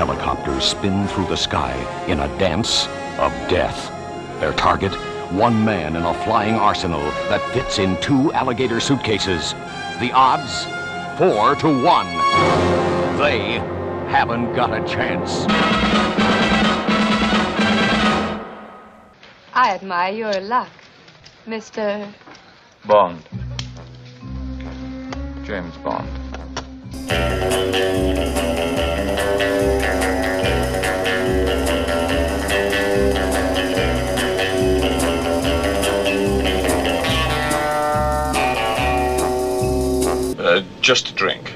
Helicopters spin through the sky in a dance of death. Their target, one man in a flying arsenal that fits in two alligator suitcases. The odds, four to one. They haven't got a chance. I admire your luck, Mr. Bond. James Bond. Just a drink.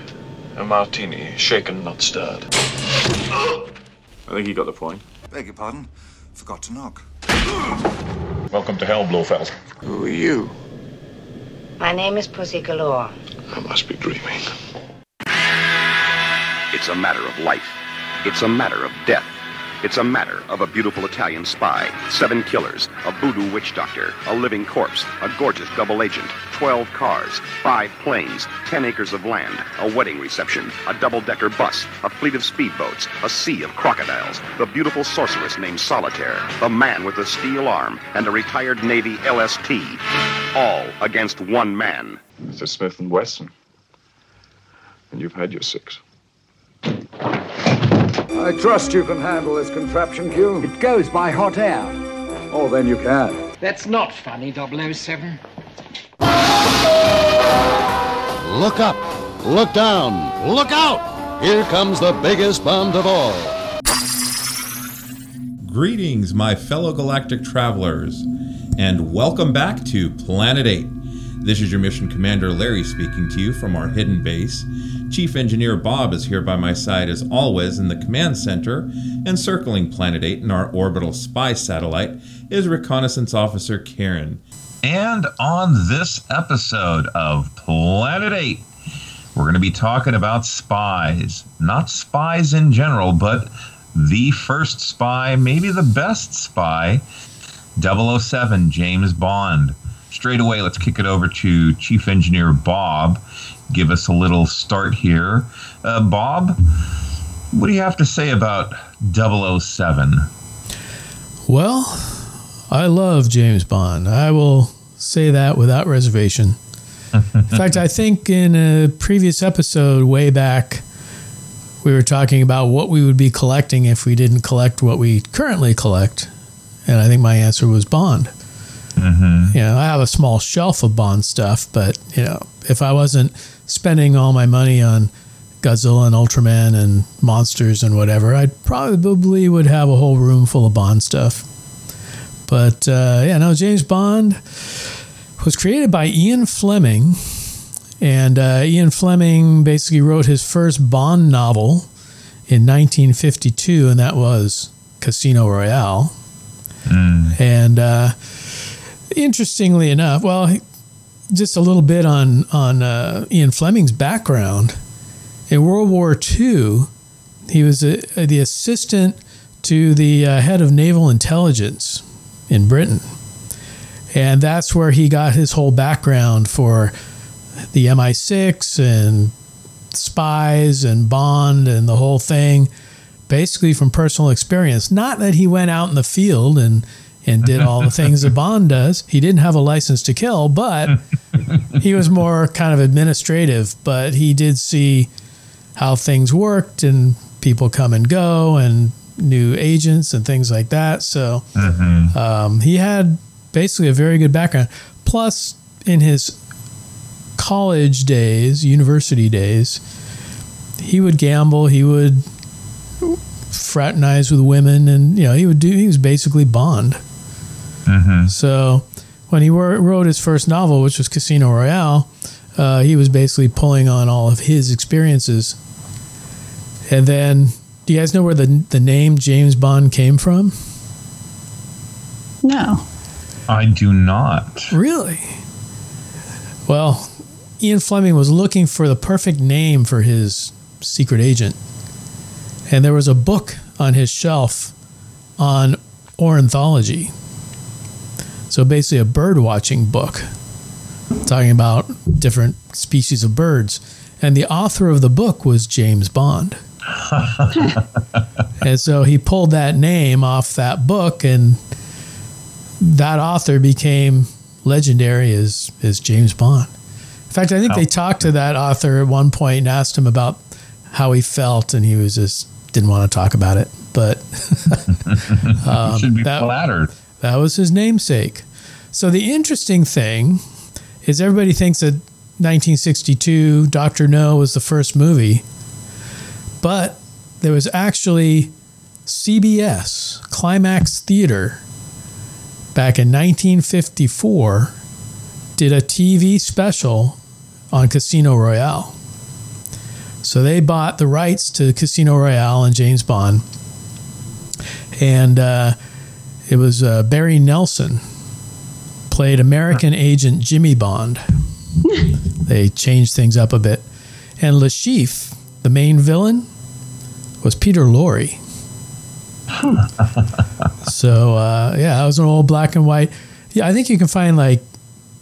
A martini, shaken, not stirred. I think you got the point. Beg your pardon? Forgot to knock. Welcome to hell, Blofeld. Who are you? My name is Pussy Galore. I must be dreaming. It's a matter of life. It's a matter of death. It's a matter of a beautiful Italian spy, seven killers, a voodoo witch doctor, a living corpse, a gorgeous double agent, 12 cars, five planes, 10 acres of land, a wedding reception, a double-decker bus, a fleet of speedboats, a sea of crocodiles, the beautiful sorceress named Solitaire, the man with the steel arm, and a retired Navy LST. All against one man. Mr. Smith & Wesson. And you've had your six. I trust you can handle this contraption, Q. It goes by hot air. Oh, then you can. That's not funny, 007. Look up, look down, look out! Here comes the biggest bomb of all. Greetings, my fellow galactic travelers, and welcome back to Planet 8. This is your mission commander Larry speaking to you from our hidden base. Chief Engineer Bob is here by my side as always in the command center, and circling Planet 8 in our orbital spy satellite is Reconnaissance Officer Karen. And on this episode of Planet 8, we're going to be talking about spies. Not spies in general, but the first spy, maybe the best spy, 007, James Bond. Straight away, let's kick it over to Chief Engineer Bob. Give us a little start here. Uh, Bob, what do you have to say about 007? Well, I love James Bond. I will say that without reservation. In fact, I think in a previous episode, way back, we were talking about what we would be collecting if we didn't collect what we currently collect. And I think my answer was Bond. Mm-hmm. You know, I have a small shelf of Bond stuff, but, you know, if I wasn't spending all my money on Godzilla and Ultraman and monsters and whatever, I probably would have a whole room full of Bond stuff. But uh, yeah, no, James Bond was created by Ian Fleming. And uh, Ian Fleming basically wrote his first Bond novel in 1952, and that was Casino Royale. Mm. And uh, interestingly enough, well, just a little bit on on uh, Ian Fleming's background. In World War II, he was a, the assistant to the uh, head of naval intelligence in Britain, and that's where he got his whole background for the MI6 and spies and Bond and the whole thing, basically from personal experience. Not that he went out in the field and and did all the things that Bond does. He didn't have a license to kill, but he was more kind of administrative. But he did see how things worked and people come and go and new agents and things like that. So mm-hmm. um, he had basically a very good background. Plus, in his college days, university days, he would gamble. He would fraternize with women, and you know he would do. He was basically Bond. Mm-hmm. So when he wrote his first novel, which was Casino Royale, uh, he was basically pulling on all of his experiences. And then, do you guys know where the the name James Bond came from? No. I do not. Really? Well, Ian Fleming was looking for the perfect name for his secret agent. And there was a book on his shelf on ornithology. So basically, a bird watching book talking about different species of birds. And the author of the book was James Bond. and so he pulled that name off that book, and that author became legendary as, as James Bond. In fact, I think Oh. they talked to that author at one point and asked him about how he felt, and he was just didn't want to talk about it. But um, Should be that- flattered. That was his namesake. So the interesting thing is everybody thinks that 1962 Doctor No was the first movie, but there was actually CBS Climax Theater back in 1954 did a TV special on Casino Royale. So they bought the rights to Casino Royale and James Bond, and uh, it was uh, Barry Nelson played American agent Jimmy Bond. they changed things up a bit, and Chiffre, the main villain, was Peter Lorre. so uh, yeah, that was an old black and white. Yeah, I think you can find like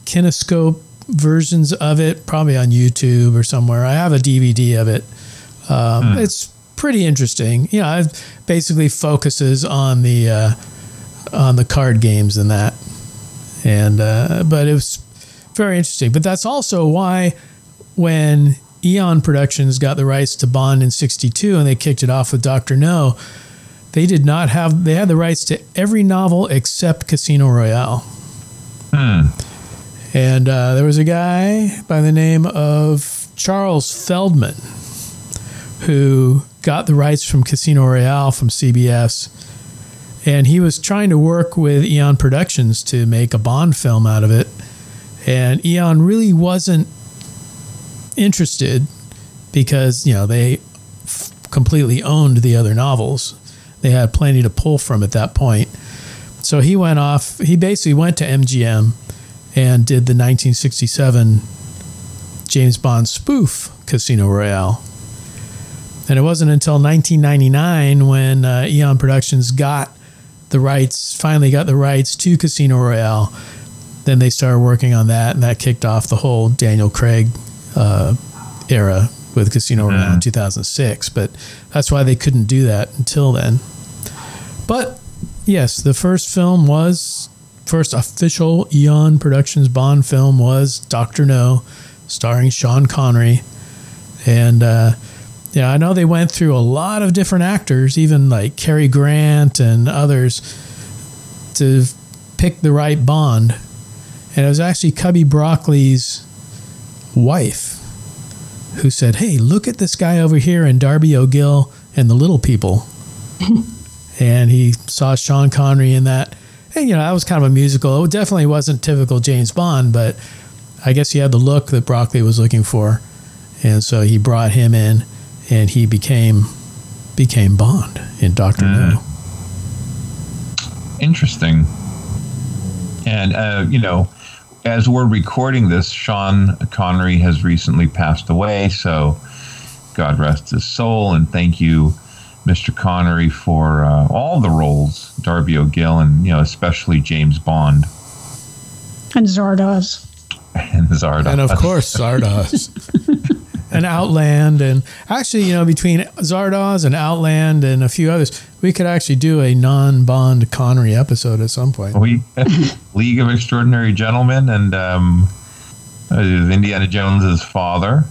kinescope versions of it, probably on YouTube or somewhere. I have a DVD of it. Um, It's pretty interesting. You know, it basically focuses on the uh, on the card games and that, and uh, but it was very interesting. But that's also why when Eon Productions got the rights to Bond in '62 and they kicked it off with Doctor No, they did not have. They had the rights to every novel except Casino Royale. Hmm. And uh, there was a guy by the name of Charles Feldman who got the rights from Casino Royale from CBS. And he was trying to work with Eon Productions to make a Bond film out of it. And Eon really wasn't interested because, you know, they f- completely owned the other novels. They had plenty to pull from at that point. So he went off, he basically went to MGM and did the 1967 James Bond spoof Casino Royale. And it wasn't until 1999 when uh, Eon Productions got the rights, finally got the rights to Casino Royale. Then they started working on that, and that kicked off the whole Daniel Craig uh, era with Casino Royale in 2006. But that's why they couldn't do that until then. But yes, the first film was first official Eon Productions Bond film was Doctor No, starring Sean Connery, and uh, yeah, I know they went through a lot of different actors, even like Cary Grant and others, to pick the right Bond, and it was actually Cubby Broccoli's wife who said, "Hey, look at this guy over here in Darby O'Gill and the Little People." and he saw Sean Connery in that. And, you know, that was kind of a musical. It definitely wasn't typical James Bond, but I guess he had the look that Broccoli was looking for. And so he brought him in and he became became Bond in Doctor No. Interesting. And, uh, you know, as we're recording this, Sean Connery has recently passed away. So God rest his soul. And thank you, Mr. Connery, for uh, all the roles, Darby O'Gill, and, you know, especially James Bond And Zardoz. and Zardoz. And of course, Zardoz. and Outland. And actually, you know, between Zardoz and Outland and a few others, we could actually do a non Bond Connery episode at some point. We League of Extraordinary Gentlemen and um, uh, Indiana Jones's father.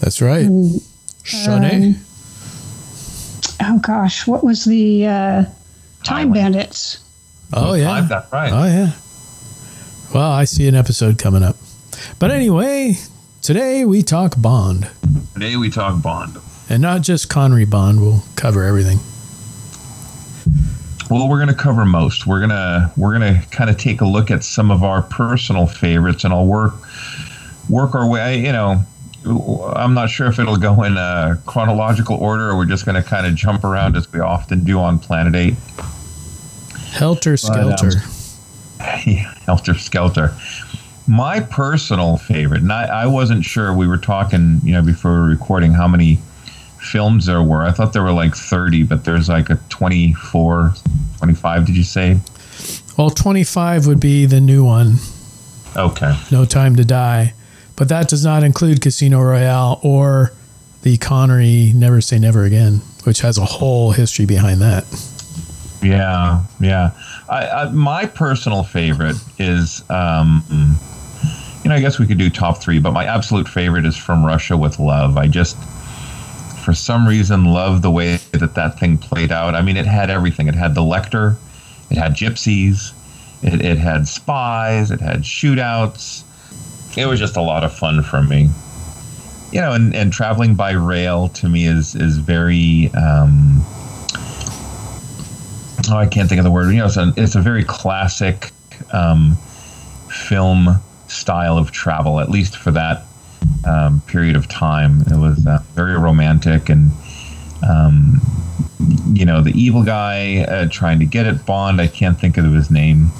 That's right. Shanae. Um, oh gosh, what was the uh, Time Bandits? Oh, yeah. Time, that's right. Oh, yeah. Well, I see an episode coming up. But anyway, today we talk Bond. Today we talk Bond. And not just Connery Bond, we'll cover everything. well, we're going to cover most. We're gonna we're gonna kind of take a look at some of our personal favorites, and I'll work work our way. You know, I'm not sure if it'll go in a chronological order, or we're just going to kind of jump around as we often do on Planet Eight. Helter Skelter. But, um, yeah, Helter Skelter. My personal favorite, and I, I wasn't sure. We were talking, you know, before recording how many films there were. I thought there were like 30, but there's like a 24, 25, did you say? Well, 25 would be the new one. Okay. No Time to Die. But that does not include Casino Royale or the Connery Never Say Never Again, which has a whole history behind that. Yeah, yeah. I, I, my personal favorite is, um, you know, I guess we could do top three, but my absolute favorite is From Russia with Love. I just, for some reason, love the way that that thing played out. I mean, it had everything. It had the Lektor, it had gypsies, it, it had spies, it had shootouts. It was just a lot of fun for me. You know, and, and traveling by rail to me is is very. Um, oh, I can't think of the word. You know, it's a, it's a very classic um, film style of travel, at least for that um, period of time. It was uh, very romantic and. Um, you know, the evil guy uh, trying to get at Bond. I can't think of his name.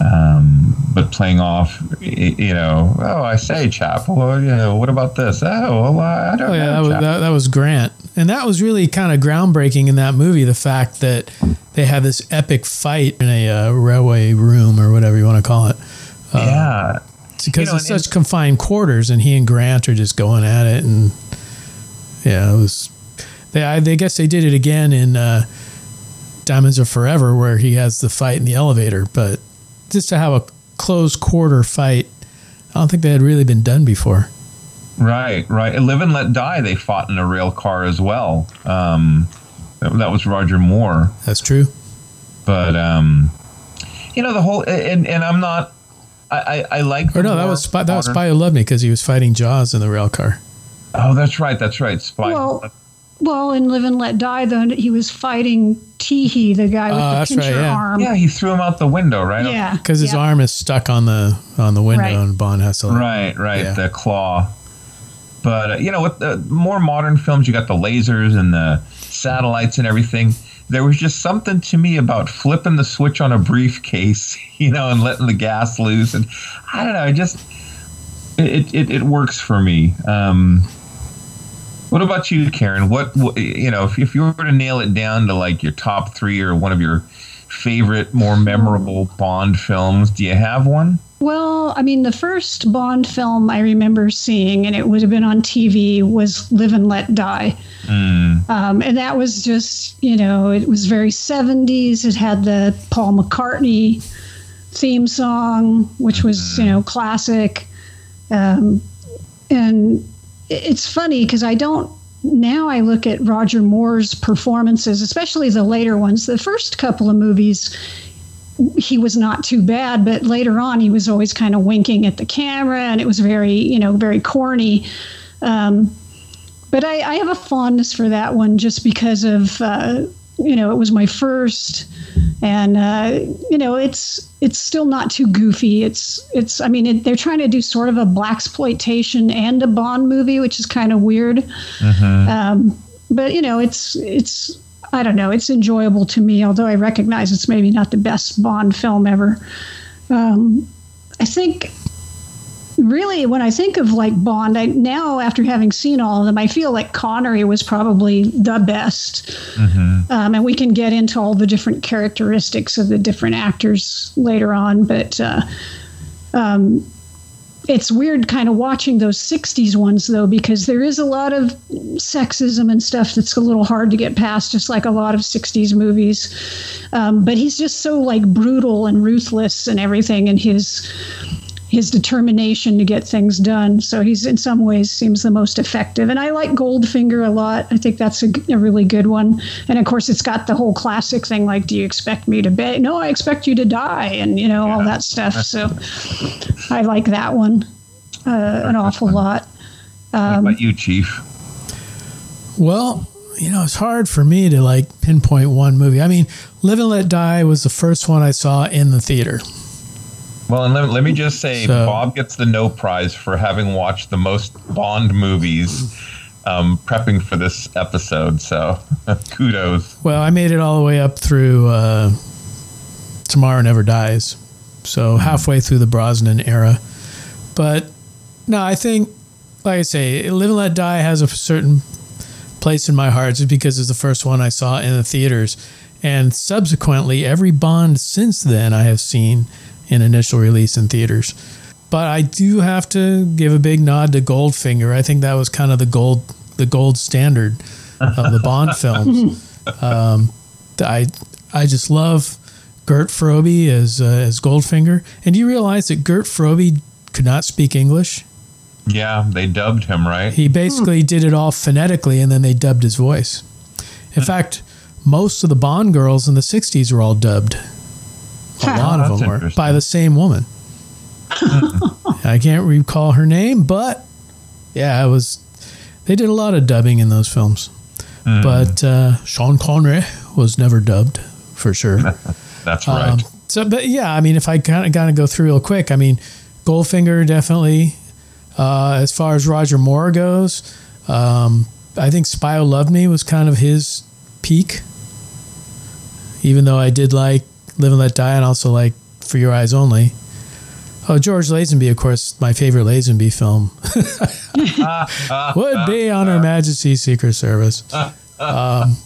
Um, but playing off, you know, oh, I say, chap. Well, you know, what about this? Oh, well, I don't oh, yeah, know. That was, that, that was Grant, and that was really kind of groundbreaking in that movie. The fact that they had this epic fight in a uh, railway room or whatever you want to call it. Uh, yeah, because you know, it's such confined quarters, and he and Grant are just going at it, and yeah, it was. They, I, they guess they did it again in uh, Diamonds Are Forever, where he has the fight in the elevator, but just to have a close quarter fight, I don't think that had really been done before. Right, right. Live and Let Die, they fought in a rail car as well. Um, that, that, was Roger Moore. That's true. But um, you know the whole and, and I'm not. I I, I like. Or no, that was spy, that was Spy Who Loved Me because he was fighting Jaws in the rail car. Oh, that's right. That's right. Spy. Well, well, in Live and Let Die, though, he was fighting Teehee, the guy with uh, the pincher right, yeah. arm. Yeah, he threw him out the window, right? Yeah, because his yeah. arm is stuck on the on the window, Right. and Bond has to. Right, right. Yeah. The claw. But uh, you know, with the more modern films, you got the lasers and the satellites and everything. There was just something to me about flipping the switch on a briefcase, you know, and letting the gas loose, and I don't know, it just it it, it works for me. Um, what about you, Karen? What, what you know, if, if you were to nail it down to like your top three or one of your favorite, more memorable Bond films, do you have one? Well, I mean, the first Bond film I remember seeing, and it would have been on TV, was Live and Let Die. Mm. Um, and that was just, you know, it was very 70s. It had the Paul McCartney theme song, which was, you know, classic. Um, and it's funny because I don't, now I look at Roger Moore's performances, especially the later ones. The first couple of movies, he was not too bad, but later on he was always kind of winking at the camera and it was very, you know, very corny. Um, but I, I have a fondness for that one just because of, uh, you know, it was my first, and uh, you know, it's it's still not too goofy. It's it's I mean, it, they're trying to do sort of a blaxploitation and a Bond movie, which is kind of weird. Mm-hmm. Um, but you know, it's it's I don't know, it's enjoyable to me. Although I recognize it's maybe not the best Bond film ever. Um, I think really when I think of like Bond, I now after having seen all of them, I feel like Connery was probably the best. Mm-hmm. Um, and we can get into all the different characteristics of the different actors later on, but uh, um, it's weird kind of watching those 60s ones though because there is a lot of sexism and stuff that's a little hard to get past just like a lot of 60s movies um, but he's just so like brutal and ruthless and everything and his his determination to get things done. So he's in some ways seems the most effective. And i like goldfinger a lot. I think that's a, a really good one. And of course it's got the whole classic thing like do you expect me to beg? No i expect you to die and you know all that stuff. So i like that one uh, an awful lot. What um, about you, Chief? Well, you know, it's hard for me to like pinpoint one movie. I mean, Live and Let Die was the first one I saw in the theater. Well, and let, let me just say, So- Bob gets the no prize for having watched the most Bond movies um, prepping for this episode. So kudos. Well, I made it all the way up through uh, Tomorrow Never Dies, so halfway through the Brosnan era. But no, I think, like I say, Live and Let Die has a certain place in my heart just because it's the first one I saw in the theaters. And subsequently, every Bond since then I have seen in initial release in theaters. But I do have to give a big nod to Goldfinger. I think that was kind of the gold the gold standard of the Bond films. Um, I I just love Gert Frobe as uh, as Goldfinger. And do you realize that Gert Frobe could not speak English? Yeah, they dubbed him right. He basically did it all phonetically, and then they dubbed his voice. In fact, most of the Bond girls in the '60s were all dubbed. A lot of them were by the same woman. I can't recall her name, but yeah, it was. They did a lot of dubbing in those films, Hmm. but uh, Sean Connery was never dubbed for sure. That's right. Um, so, but yeah, I mean, if I kind of kind of go through real quick, I mean, Goldfinger definitely. Uh, as far as Roger Moore goes, um, I think Spy Who Loved Me was kind of his peak. Even though I did like Live and Let Die, and also like For Your Eyes Only. Oh, George Lazenby, of course, my favorite Lazenby film would be on Her Majesty's Secret Service. Um,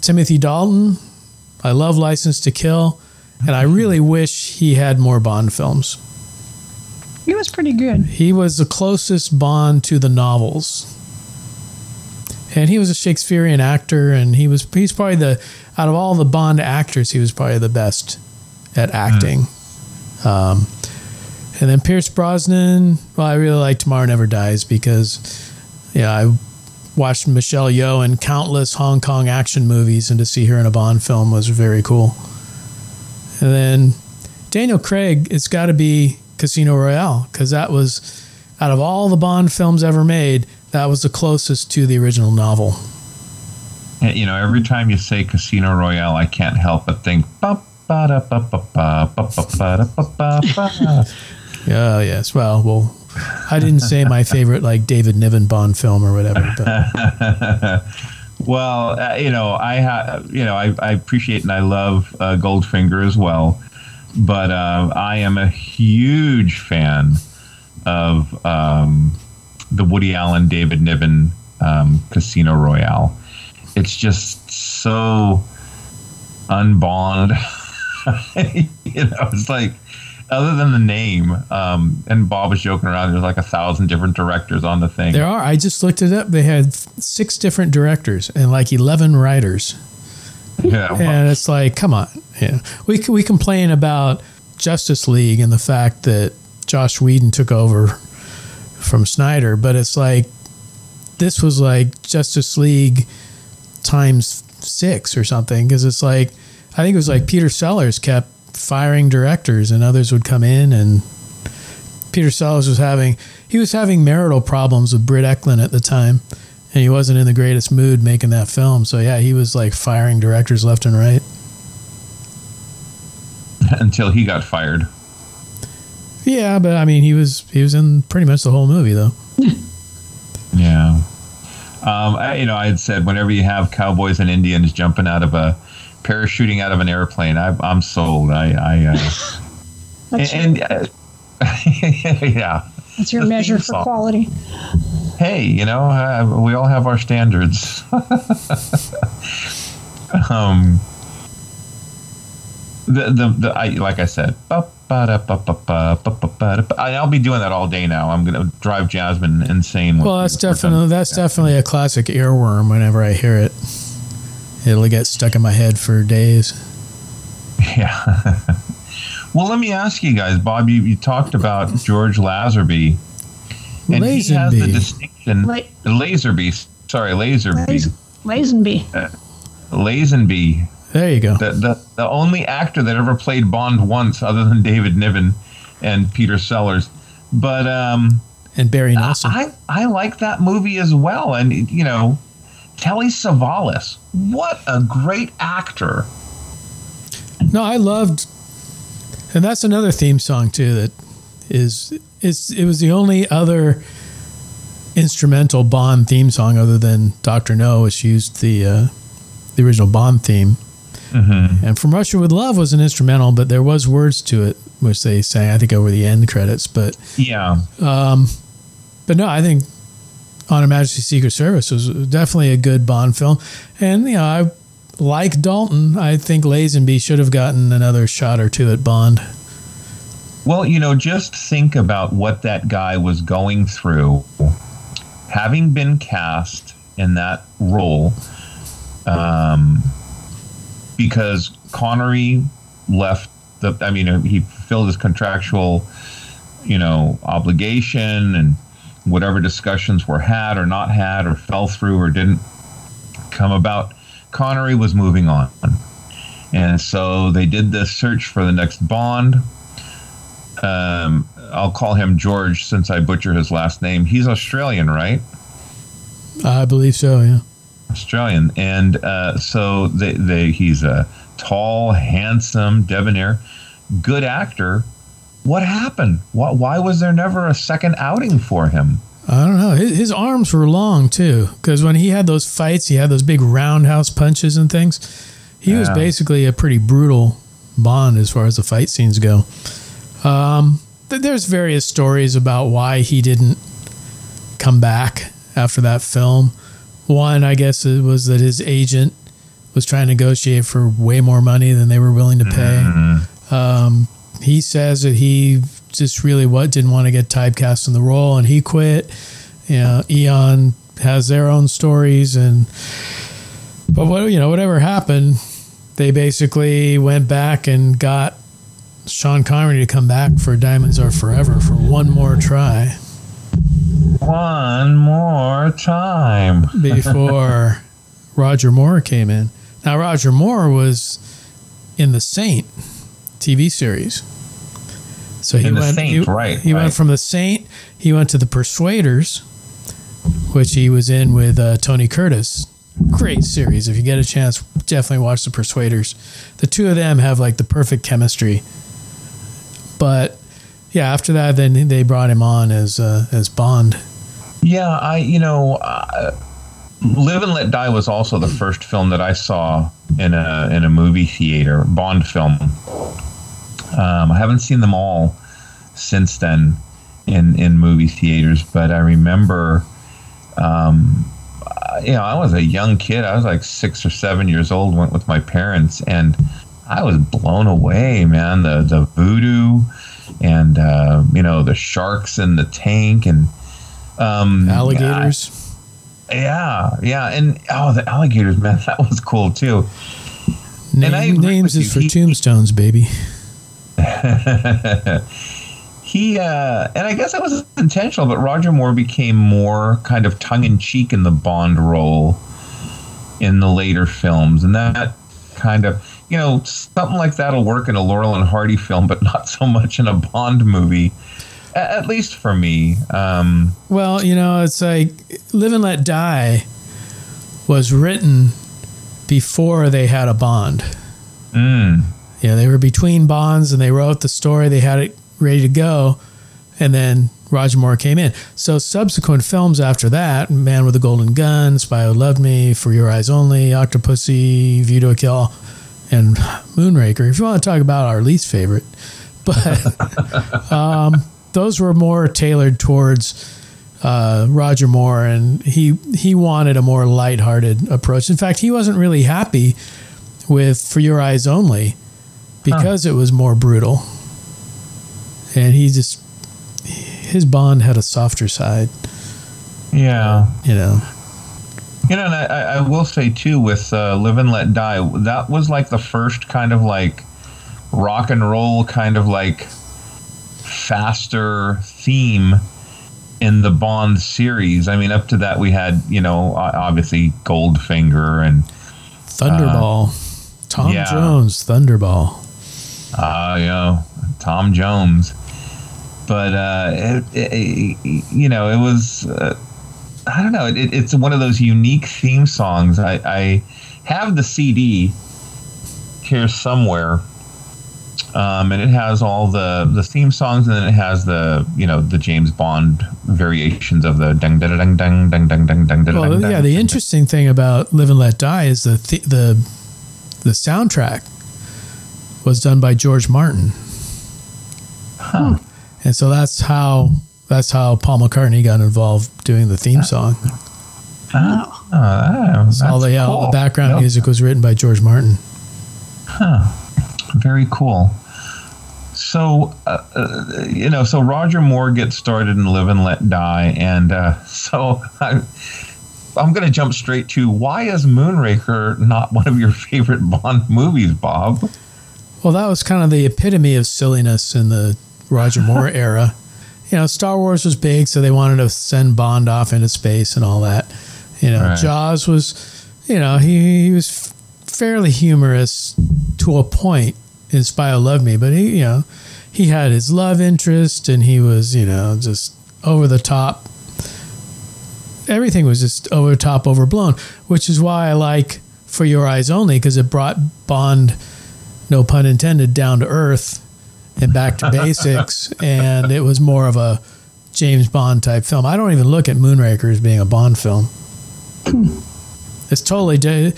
Timothy Dalton, I love License to Kill, and I really wish he had more Bond films. He was pretty good. He was the closest Bond to the novels. And he was a Shakespearean actor, and he was he's probably the out of all the Bond actors, he was probably the best at acting. Um, and then Pierce Brosnan, well, I really like Tomorrow Never Dies because, yeah, I watched Michelle Yeoh in countless Hong Kong action movies, and to see her in a Bond film was very cool. And then Daniel Craig, it's got to be Casino Royale because that was out of all the Bond films ever made, that was the closest to the original novel. You know, every time you say Casino Royale, I can't help but think. Yeah, yes. Well, well, I didn't say my favorite like David Niven Bond film or whatever, but well, uh, you know, I ha- you know, I, I appreciate and I love uh, Goldfinger as well, but uh, I am a huge fan of um, the Woody Allen, David Niven um, Casino Royale. It's just so unbond. you know, it's like other than the name, um, and Bob was joking around. There's like a thousand different directors on the thing. there are. I just looked it up. They had six different directors and like eleven writers. Yeah, and it's like, come on. Yeah, we we complain about Justice League and the fact that Joss Whedon took over from Snyder, but it's like this was like Justice League times six or something because it's like I think it was like Peter Sellers kept firing directors and others would come in and Peter Sellers was having he was having marital problems with Britt Ekland at the time and he wasn't in the greatest mood making that film so yeah he was like firing directors left and right until he got fired. Yeah but I mean he was he was in pretty much the whole movie though Yeah. Um, I, you know, I had said whenever you have cowboys and Indians jumping out of a parachuting out of an airplane, I, I'm sold. I, I uh, and, your, and, uh, yeah. that's your the measure for song. quality. Hey, you know, uh, we all have our standards. um, the the, the I, like I said, ba, I'll be doing that all day now. I'm gonna drive Jasmine insane. well that's definitely that's definitely a classic earworm whenever I hear it it'll get stuck in my head for days Yeah. well, let me ask you guys, Bob. You, you talked about George Lazenby, and he has the distinction. La-. Sorry, Laserby. Laz- Lazenby. Lazenby. There you go The, the the only actor that ever played Bond once, other than David Niven and Peter Sellers. But um, and Barry Nelson I I like that movie as well, and you know, Telly Savalas, what a great actor! No, I loved, and that's another theme song too. That is, it's it was the only other instrumental Bond theme song other than Doctor No, which used the uh, the original Bond theme. Mm-hmm. And From Russia with Love was an instrumental, but there was words to it, which they sang, I think, over the end credits. But yeah, um, but no, I think On Her Majesty's Secret Service was definitely a good Bond film, and you know, I like Dalton. I think Lazenby should have gotten another shot or two at Bond. Well, you know, just think about what that guy was going through, having been cast in that role. Um, because Connery left the, I mean, he fulfilled his contractual, you know, obligation and whatever discussions were had or not had or fell through or didn't come about, Connery was moving on. And so they did this search for the next Bond. Um, I'll call him George since I butcher his last name. He's Australian, right? I believe so, yeah. Australian, and uh, so they, they he's a tall, handsome, debonair, good actor. What happened? Why, why was there never a second outing for him? I don't know. His, his arms were long too, because when he had those fights, he had those big roundhouse punches and things. He yeah. was basically a pretty brutal Bond as far as the fight scenes go. Um, th- there's various stories about why he didn't come back after that film. One, I guess, it was that his agent was trying to negotiate for way more money than they were willing to pay. Mm-hmm. Um, he says that he just really what didn't want to get typecast in the role, and he quit. You know, Eon has their own stories, and but what you know, whatever happened, they basically went back and got Sean Connery to come back for Diamonds Are Forever for one more try one more time before Roger Moore came in. Now Roger Moore was in the Saint TV series. So he went Saint, he, right, he right. went from the Saint, he went to the Persuaders, which he was in with uh, Tony Curtis. Great series. If you get a chance, definitely watch the Persuaders. The two of them have like the perfect chemistry. But yeah, after that, then they brought him on as uh, as Bond. Yeah, I you know, uh, Live and Let Die was also the first film that I saw in a in a movie theater, Bond film. Um, I haven't seen them all since then in in movie theaters, but I remember. Um, you know, I was a young kid. I was like six or seven years old. Went with my parents, and I was blown away, man. The the voodoo, and uh, you know the sharks in the tank, and um, alligators. I, yeah, yeah, and oh, the alligators, man, that was cool too. Name, names is for he, tombstones, baby. he uh, and I guess that was intentional, but Roger Moore became more kind of tongue in cheek in the Bond role in the later films, and that kind of you know something like that'll work in a Laurel and Hardy film, but not so much in a Bond movie. At least for me. Um, well, you know, it's like Live and Let Die was written before they had a Bond. Mm. Yeah, they were between Bonds and they wrote the story. They had it ready to go, and then Roger Moore came in. So subsequent films after that, Man with a Golden Gun, Spy Who Loved Me, For Your Eyes Only, Octopussy, View to a Kill, and Moonraker. If you want to talk about our least favorite, but um, those were more tailored towards uh, Roger Moore, and he he wanted a more lighthearted approach. In fact, he wasn't really happy with For Your Eyes Only because huh. it was more brutal, and he just his Bond had a softer side. Yeah, you know. You know, and I, I will say too, with uh, "Live and Let Die," that was like the first kind of like rock and roll kind of like faster theme in the Bond series. I mean, up to that we had, you know, obviously Goldfinger and Thunderball. Uh, Tom yeah. Jones, Thunderball. Ah, uh, know, Tom Jones. But uh, it, it, you know, it was. Uh, I don't know. It, it's one of those unique theme songs. I, I have the CD here somewhere, um, and it has all the the theme songs, and then it has the you know the James Bond variations of the ding ding ding ding ding ding ding ding ding. Well, yeah. The interesting thing about "Live and Let Die" is the th- the the soundtrack was done by George Martin, huh. Hmm. and so that's how that's how Paul McCartney got involved doing the theme ah. song. Oh, oh so all the, yeah, cool. all the background Yep. music was written by George Martin. Huh. Very cool. So, uh, uh, you know, so Roger Moore gets started in Live and Let Die. And uh, so I, I'm going to jump straight to why is Moonraker not one of your favorite Bond movies, Bob? Well, that was kind of the epitome of silliness in the Roger Moore era. You know, Star Wars was big, so they wanted to send Bond off into space and all that. You know, Right. Jaws was, you know, he, he was fairly humorous to a point in Spy Who Loved Me, but he, you know, he had his love interest and he was, you know, just over the top. Everything was just over the top, overblown, which is why I like For Your Eyes Only because it brought Bond, no pun intended, down to earth and back to basics, and it was more of a James Bond type film. I don't even look at Moonraker as being a Bond film. Hmm. It's totally di-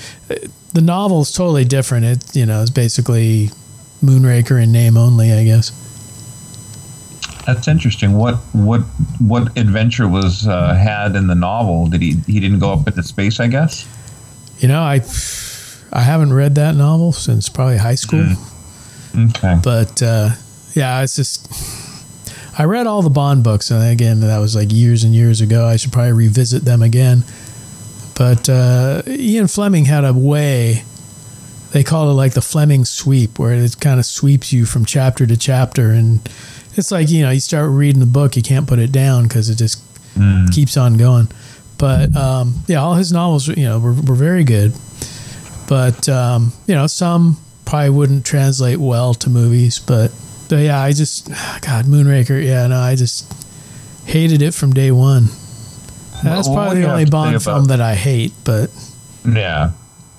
the novel is totally different. It you know it's basically Moonraker in name only, I guess. That's interesting. What what what adventure was uh, had in the novel? Did he he didn't go up into space? I guess. You know, I I haven't read that novel since probably high school. Okay. But uh, yeah, it's just I read all the Bond books, and again, that was like years and years ago. I should probably revisit them again. But uh, Ian Fleming had a way. They call it like the Fleming sweep, where it kind of sweeps you from chapter to chapter, and it's like you know you start reading the book, you can't put it down because it just keeps on going. But um, yeah, all his novels, you know, were, were very good. But um, you know, some probably wouldn't translate well to movies. But but yeah, I just God, Moonraker. Yeah, no, I just hated it from day one. That's Well, probably the only have to say Bond film that I hate. But Yeah.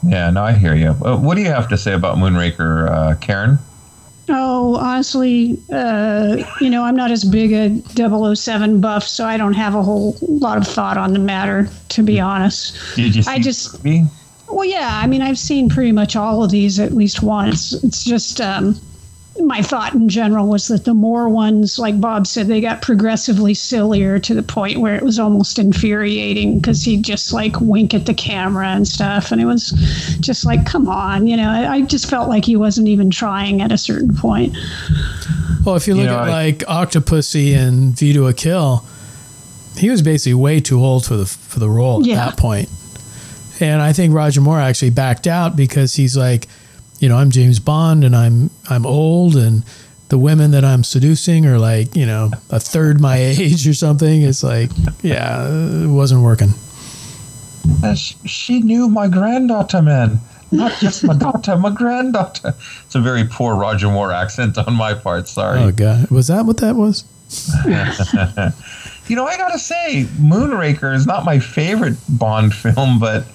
Yeah. No, I hear you. Uh, what do you have to say about Moonraker, uh, Karen? Oh, honestly, uh, you know, I'm not as big a 007 buff, so I don't have a whole lot of thought on the matter, to be honest. Did you see I just, well, yeah, I mean, I've seen pretty much all of these at least once. It's just, um, my thought in general was that the more ones, like Bob said, they got progressively sillier to the point where it was almost infuriating because he'd just like wink at the camera and stuff. And it was just like, come on, you know, I, I just felt like he wasn't even trying at a certain point. well, if you You look know, at I- like Octopussy and View to a Kill, he was basically way too old for the for the role at that point. And I think Roger Moore actually backed out because he's like, you know, I'm James Bond and I'm I'm old and the women that I'm seducing are like, you know, a third my age or something. It's like, yeah, it wasn't working. She knew my granddaughter, man. Not just my daughter, my granddaughter. It's a very poor Roger Moore accent on my part. Sorry. Oh god, was that what that was? you know, I gotta say, Moonraker is not my favorite Bond film, but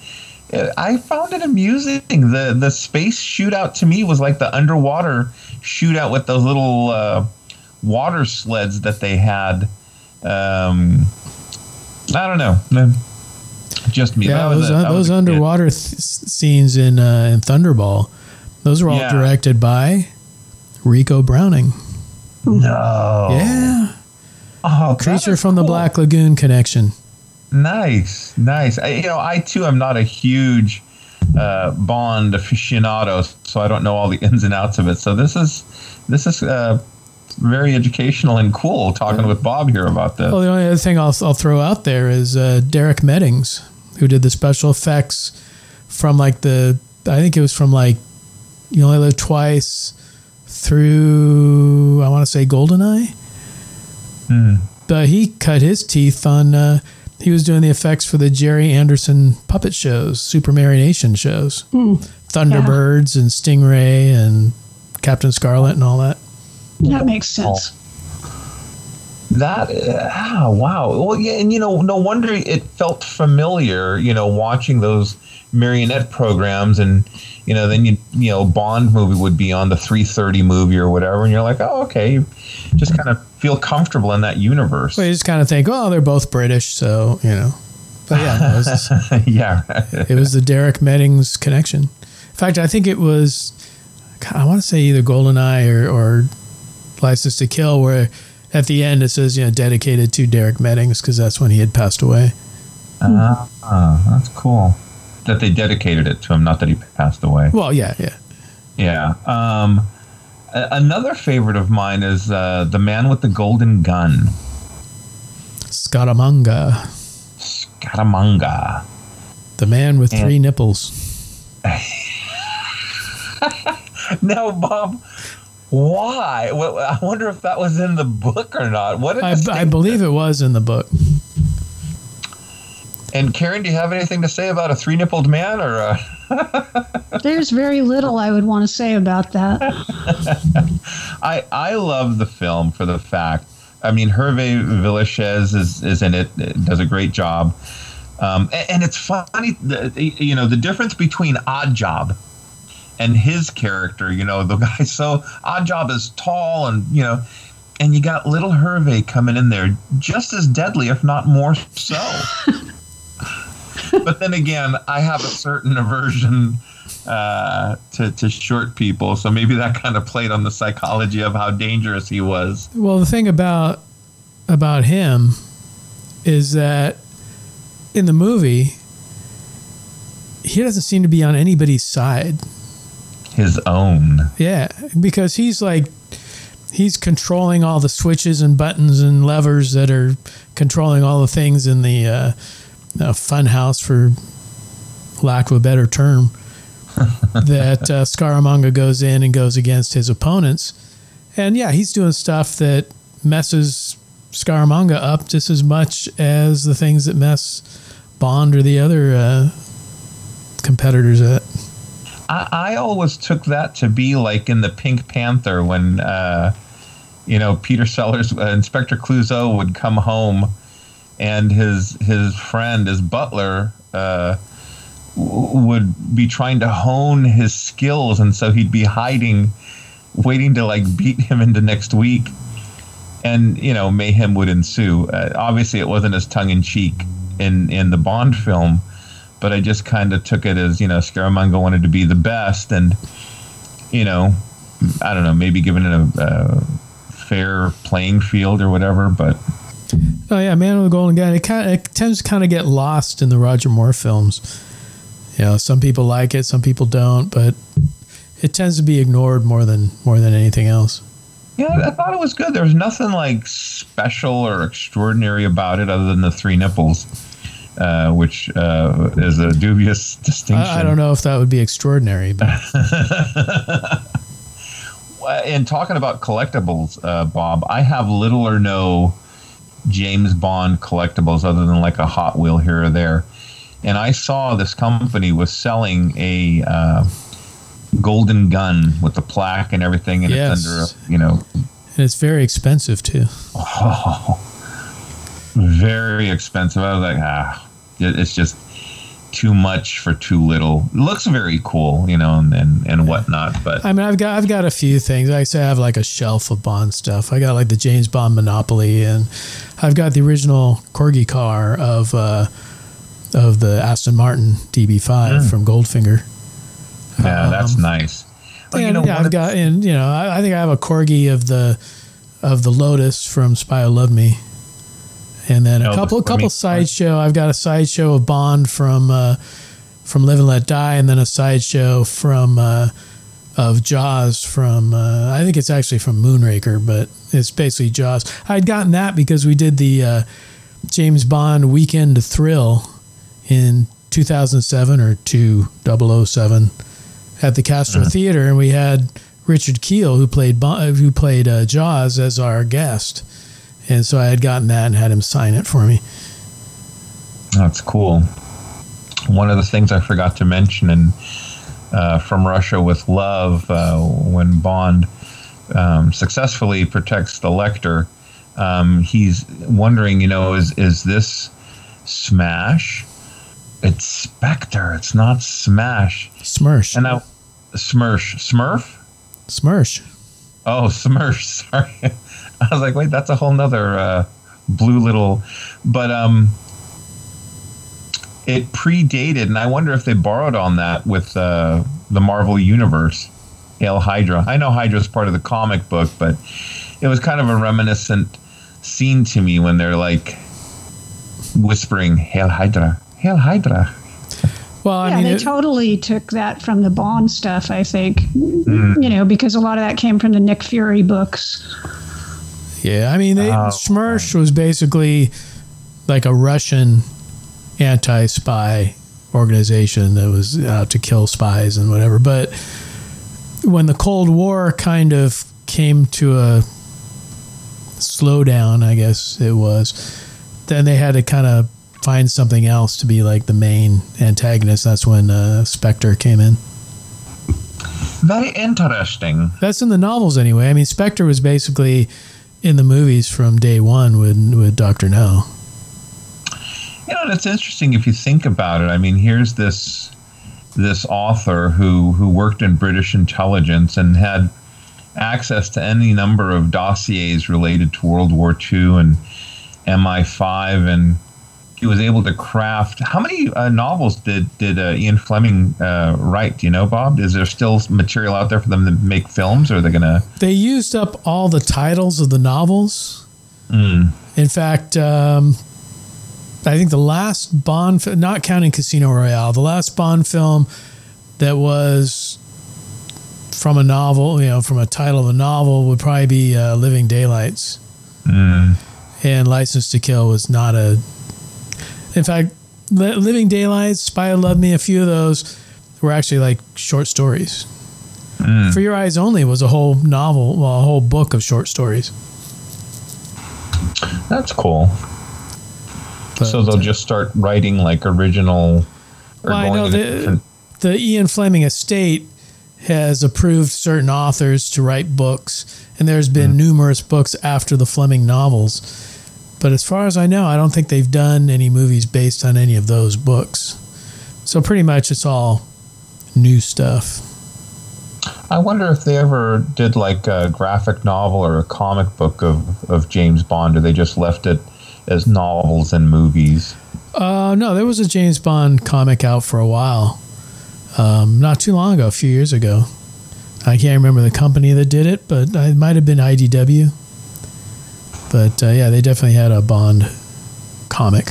I found it amusing. the The space shootout to me was like the underwater shootout with those little uh, water sleds that they had. Um, I don't know. Just me. Yeah, That those a- those underwater th- scenes in uh, in Thunderball, those were all Yeah. directed by Ricou Browning. No. Yeah. Oh, Creature from the. Black Lagoon connection. Nice, nice. I, you know, I too am not a huge uh, Bond aficionado, so I don't know all the ins and outs of it. So this is this is uh, very educational and cool. Talking with Bob here about this. Well, the only other thing I'll, I'll throw out there is uh, Derek Meddings, who did the special effects from like the, I think it was from like You Only Live Twice through, I want to say Goldeneye. Hmm. But he cut his teeth on, uh, he was doing the effects for the Gerry Anderson puppet shows, Super Marionation shows, Hmm. Thunderbirds and Stingray and Captain Scarlet and all that. That makes sense. That uh, wow. Well, yeah, and you know, no wonder it felt familiar. You know, watching those marionette programs, and you know, then you you know, Bond movie would be on the 3:30 movie or whatever, and you're like, oh, okay, just kind of feel comfortable in that universe. Well, you just kind of think, oh, they're both British, so you know. But yeah, no, it was yeah, it was the Derek Meddings connection. In fact, I think it was, God, I want to say either GoldenEye or, or License to Kill, where at the end it says, you know, dedicated to Derek Meddings because that's when he had passed away. Ah, that's cool. That they dedicated it to him, not that he passed away. Well, yeah, yeah. Yeah. Um, another favorite of mine is uh, the man with the golden gun, Scaramanga, Scaramanga. the man with And- three nipples. No, Bob. Why? Well, I wonder if that was in the book or not. What I believe it was in the book. And Karen, do you have anything to say about a three-nippled man, or? Uh, There's very little I would want to say about that. I I love the film for the fact. I mean, Hervé Villechaize is is in it, does a great job, um, and, and it's funny. The, you know, the difference between Odd Job and his character. You know, the guy. So Odd Job is tall, and you know, and you got little Hervé coming in there, just as deadly, if not more so. But then again, I have a certain aversion uh, to, to short people. So maybe that kind of played on the psychology of how dangerous he was. Well, the thing about about him is that in the movie, he doesn't seem to be on anybody's side. His own. Yeah, because he's like he's controlling all the switches and buttons and levers that are controlling all the things in the uh, uh, fun house, for lack of a better term. that uh, Scaramanga goes in and goes against his opponents, and yeah, he's doing stuff that messes Scaramanga up just as much as the things that mess Bond or the other uh, competitors up. I, I always took that to be like in the Pink Panther when, uh, you know, Peter Sellers, uh, Inspector Clouseau would come home and his his friend, his butler, uh, would be trying to hone his skills. And so he'd be hiding, waiting to like beat him into next week. And, you know, mayhem would ensue. Uh, obviously, it wasn't as tongue in cheek in, in the Bond film but I just kind of took it as you know Scaramanga wanted to be the best, and you know, I don't know, maybe giving it a, a fair playing field or whatever. But Oh yeah, Man with the Golden Gun. It kind of, it tends to kind of get lost in the Roger Moore films. You know, some people like it, some people don't, but it tends to be ignored more than more than anything else. yeah, I thought it was good. There was nothing like special or extraordinary about it, other than the three nipples, uh, which uh, is a dubious distinction. I, I don't know if that would be extraordinary, but in talking about collectibles, uh, Bob, I have little or no James Bond collectibles other than like a Hot Wheel here or there. And I saw this company was selling a uh, golden gun with the plaque and everything, and Yes. it's under, a, you know, and it's very expensive too. oh, very expensive. I was like, ah, it- it's just too much for too little. It looks very cool, you know, and and, and whatnot, but I mean, I've got I've got a few things. Like I say I have like a shelf of Bond stuff. I got like the James Bond Monopoly, and I've got the original Corgi car of uh, of the Aston Martin DB5 Mm. from Goldfinger. yeah, that's Um, nice. But, and you know, yeah, I've got and you know I, I think I have a corgi of the of the Lotus from Spy Who Loved Me, and then a Oh, couple a couple sideshow. I've got a sideshow of Bond from uh, from Live and Let Die, and then a sideshow from uh, of Jaws from uh, I think it's actually from Moonraker, but it's basically Jaws. I'd gotten that because we did the uh, James Bond Weekend Thrill in 2007 or 2007 at the Castro Uh-huh. Theater, and we had Richard Kiel who played Bon- who played uh, Jaws as our guest, and so I had gotten that and had him sign it for me. That's cool. One of the things I forgot to mention in uh, From Russia with Love, uh, when Bond um, successfully protects the Lektor, Um, he's wondering, you know, is is this Smash? It's Spectre. It's not Smash. Smersh. And I, Smersh, Smurf. Smersh. Oh, Smersh. Sorry, I was like, wait, that's a whole nother uh, blue little. But um, it predated, and I wonder if they borrowed on that with uh, the Marvel Universe. Hail Hydra. I know Hydra's part of the comic book, but it was kind of a reminiscent scene to me when they're like whispering "Hail Hydra, Hail Hydra." Well, yeah, mean, they it- totally took that from the Bond stuff. I think, Mm. you know, because a lot of that came from the Nick Fury books. Yeah, I mean, they, Oh, Smersh was basically like a Russian anti-spy organization that was out to kill spies and whatever. But when the Cold War kind of came to a slowdown, I guess it was, then they had to kind of find something else to be like the main antagonist. That's when uh, Spectre came in. Very interesting. That's in the novels anyway. I mean, Spectre was basically in the movies from day one with with Doctor No. You know, it's interesting if you think about it. I mean, here's this this author who who worked in British intelligence and had access to any number of dossiers related to World War II and MI5, and he was able to craft. How many uh, novels did did uh, Ian Fleming uh, write? Do you know, Bob? Is there still material out there for them to make films, or are they gonna? They used up all the titles of the novels. Mm. In fact, um, I think the last Bond, not counting Casino Royale, the last Bond film that was from a novel, you know, from a title of a novel, would probably be uh, Living Daylights. Mm. And License to Kill was not a. In fact, Li- Living Daylights, Spy Who Loved Me, a few of those were actually like short stories. Mm. For Your Eyes Only was a whole novel, well, a whole book of short stories. That's cool. so they'll just start writing like original. Well, I know the, different- the Ian Fleming estate has approved certain authors to write books, and there's been numerous books after the Fleming novels. But as far as I know, I don't think they've done any movies based on any of those books. So pretty much it's all new stuff. I wonder if they ever did like a graphic novel or a comic book of, of James Bond, or they just left it as novels and movies. Uh, no, there was a James Bond comic out for a while. Um, not too long ago, a few years ago. I can't remember the company that did it, but it might have been IDW. But uh, yeah, they definitely had a Bond comic.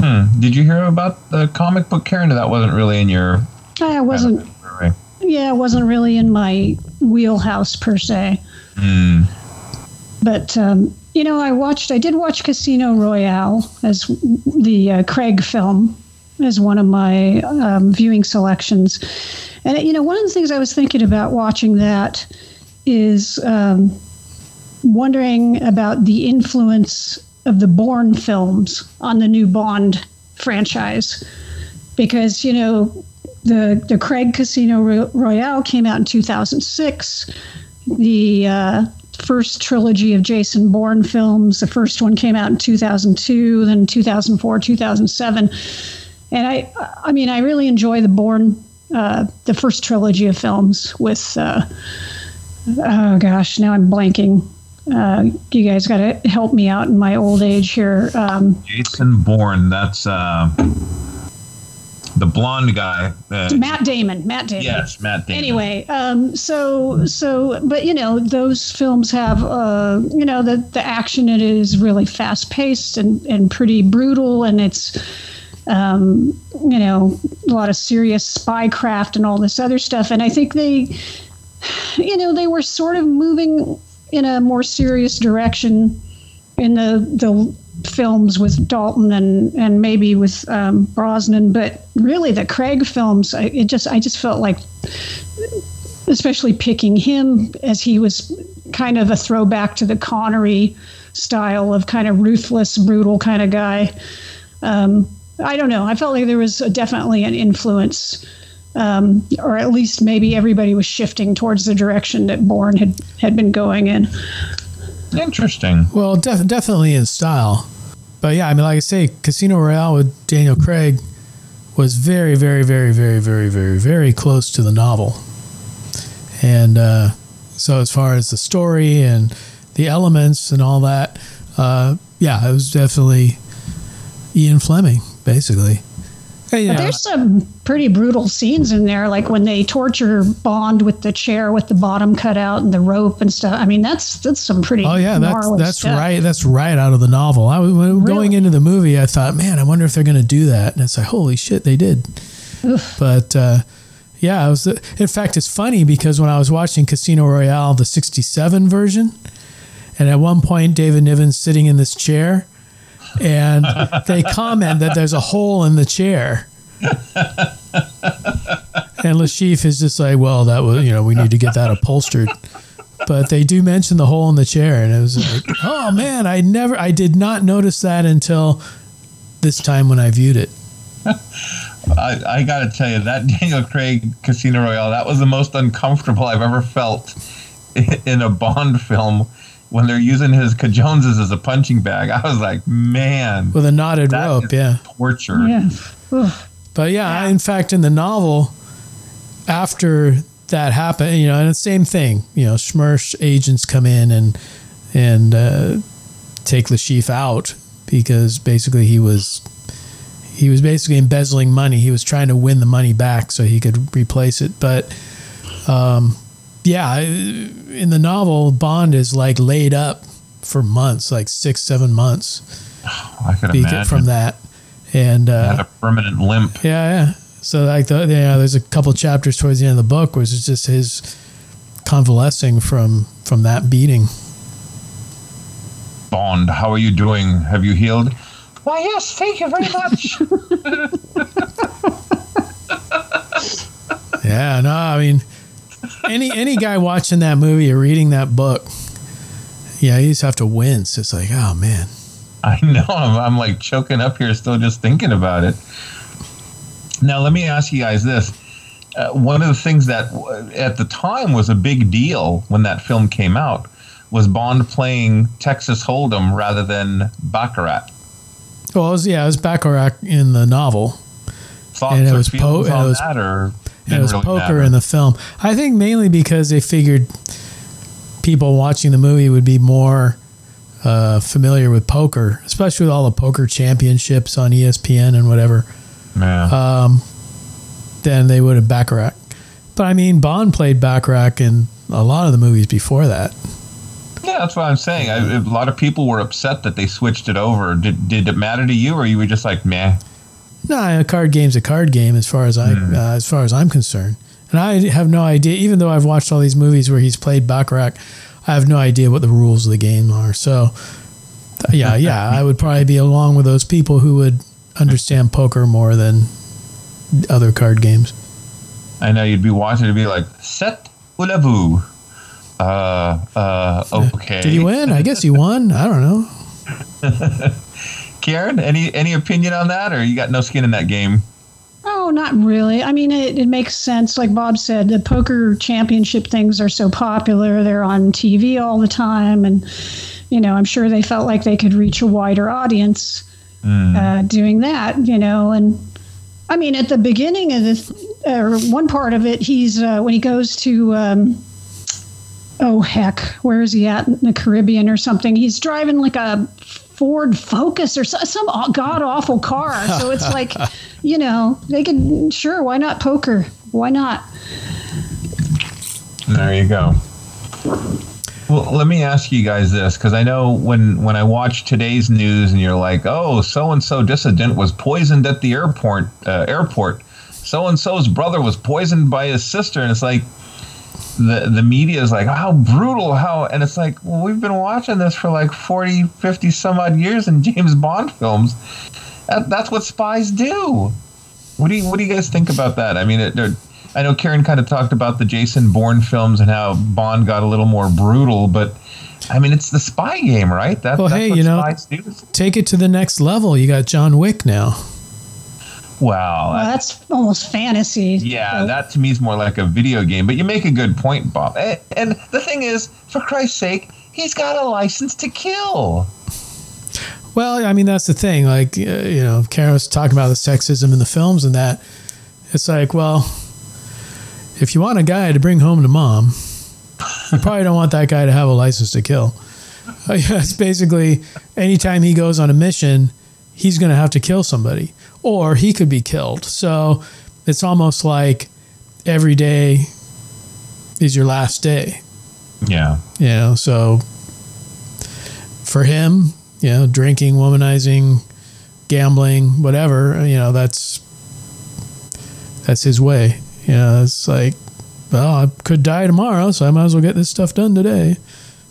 Hmm. Did you hear about the comic book, Karen? That wasn't really in your. I wasn't. Right. Yeah, it wasn't really in my wheelhouse per se. Hmm. But um, you know, I watched. I did watch Casino Royale as the uh, Craig film as one of my um, viewing selections. And you know, one of the things I was thinking about watching that is um, wondering about the influence of the Bourne films on the new Bond franchise, because you know. The, the Craig Casino Royale came out in 2006. The uh, first trilogy of Jason Bourne films. The first one came out in 2002, then 2004, 2007. And I, I mean, I really enjoy the Bourne, uh, the first trilogy of films with, uh, oh gosh, now I'm blanking. Uh, you guys got to help me out in my old age here. Um, Jason Bourne. That's uh, the blonde guy. Uh, Matt Damon. Matt Damon. Yes, Matt Damon. Anyway, um, so so, but you know, those films have, uh, you know, the the action in it is really fast paced and and pretty brutal, and it's, um, you know, a lot of serious spycraft and all this other stuff. And I think they, you know, they were sort of moving in a more serious direction in the the films with Dalton and and maybe with um, Brosnan, but really the Craig films, I, it just I just felt like, especially picking him as he was kind of a throwback to the Connery style of kind of ruthless, brutal kind of guy. Um, I don't know. I felt like there was a, definitely an influence. Um, or at least maybe everybody was shifting towards the direction that Bourne had, had been going in. Interesting. Well, def- definitely in style. But yeah, I mean, like I say, Casino Royale with Daniel Craig was very, very, very, very, very, very, very close to the novel. And uh, so, as far as the story and the elements and all that, uh, yeah, it was definitely Ian Fleming, basically. Yeah. there's some pretty brutal scenes in there, like when they torture Bond with the chair with the bottom cut out and the rope and stuff. I mean, that's that's some pretty. Oh yeah, that's that's stuff. right. That's right out of the novel. I was when going into the movie. I thought, man, I wonder if they're going to do that. And it's like, holy shit, they did. But uh, yeah, I was. In fact, it's funny because when I was watching Casino Royale, the '67 version, and at one point David Niven's sitting in this chair, and they comment that there's a hole in the chair. And Le Chiffre is just like, well, that was, you know, we need to get that upholstered. But they do mention the hole in the chair, and it was like, oh man, I never, I did not notice that until this time when I viewed it. I, I got to tell you, that Daniel Craig Casino Royale, that was the most uncomfortable I've ever felt in a Bond film when they're using his Cajoneses as a punching bag. I was like, man. With a knotted that rope, is yeah. Torture. Yeah. Ugh. But yeah, in fact, in the novel, after that happened, you know, and the same thing, you know, Schmersh agents come in and and uh, take Le Chiffre out because basically he was he was basically embezzling money. He was trying to win the money back so he could replace it. But um, yeah, in the novel, Bond is like laid up for months, like six, seven months. I could imagine. from that, and uh, Had a permanent limp. yeah, yeah. So like the, you know, there's a couple chapters towards the end of the book where it's just his convalescing from from that beating. Bond, how are you doing? Have you healed? Why, yes, thank you very much. Yeah, no, I mean, any any guy watching that movie or reading that book, yeah, you just have to wince. It's like, oh man, I know. I'm, I'm like choking up here still just thinking about it. Now, let me ask you guys this. Uh, one of the things that w- at the time was a big deal when that film came out was Bond playing Texas Hold'em rather than Baccarat. well, it was, yeah, it was Baccarat in the novel, Thoughts And it was po- and it was- that, or it was really poker matter? in the film. I think mainly because they figured people watching the movie would be more uh, familiar with poker, especially with all the poker championships on ESPN and whatever. Yeah. um, than they would have Baccarat. But I mean, Bond played Baccarat in a lot of the movies before that. Yeah, that's what I'm saying. I, a lot of people were upset that they switched it over. Did did it matter to you, or you were just like, meh? No, a card game's a card game as far as I Hmm. uh, as far as I'm concerned. And I have no idea, even though I've watched all these movies where he's played Baccarat, I have no idea what the rules of the game are. So, yeah, yeah, I would probably be along with those people who would understand poker more than other card games. I know you'd be watching to be like, set ou? Uh, uh, okay. Did he win? I guess he won. I don't know. Karen, any any opinion on that, or you got no skin in that game? Oh, not really. I mean, it, it makes sense. Like Bob said, the poker championship things are so popular. They're on TV all the time. And, you know, I'm sure they felt like they could reach a wider audience uh, doing that, you know. And I mean, at the beginning of this, or one part of it, he's, uh, when he goes to, um, oh, heck, where is he at in the Caribbean or something? He's driving like a Ford Focus or so- some god awful car. So it's like, you know, they could, sure, why not poker? Why not? There you go. Well, let me ask you guys this, because I know when when I watch today's news and you're like, oh, so and so dissident was poisoned at the airport. Uh, airport. So and so's brother was poisoned by his sister, and it's like the the media is like, how brutal, how, and it's like, well, we've been watching this for like 40, 50 some odd years in James Bond films. That, that's what spies do. What do you what do you guys think about that? I mean, it, I know Karen kind of talked about the Jason Bourne films and how Bond got a little more brutal, but I mean, it's the spy game, right? That, Well, that's hey, what you know, do. take it to the next level. You got John Wick now. Wow. Well, that's almost fantasy. Yeah, that to me is more like a video game. But you make a good point, Bob. And, and the thing is, for Christ's sake, He's got a license to kill. Well, I mean, that's the thing. Like, uh, you know, Karen was talking about the sexism in the films and that. It's like, well, if you want a guy to bring home to mom, you probably don't want that guy to have a license to kill. Uh, yeah, it's basically anytime he goes on a mission, he's going to have to kill somebody or he could be killed. So it's almost like every day is your last day. Yeah. You know, so for him, you know, drinking, womanizing, gambling, whatever, you know, that's that's his way. You know, it's like, well, I could die tomorrow, so I might as well get this stuff done today.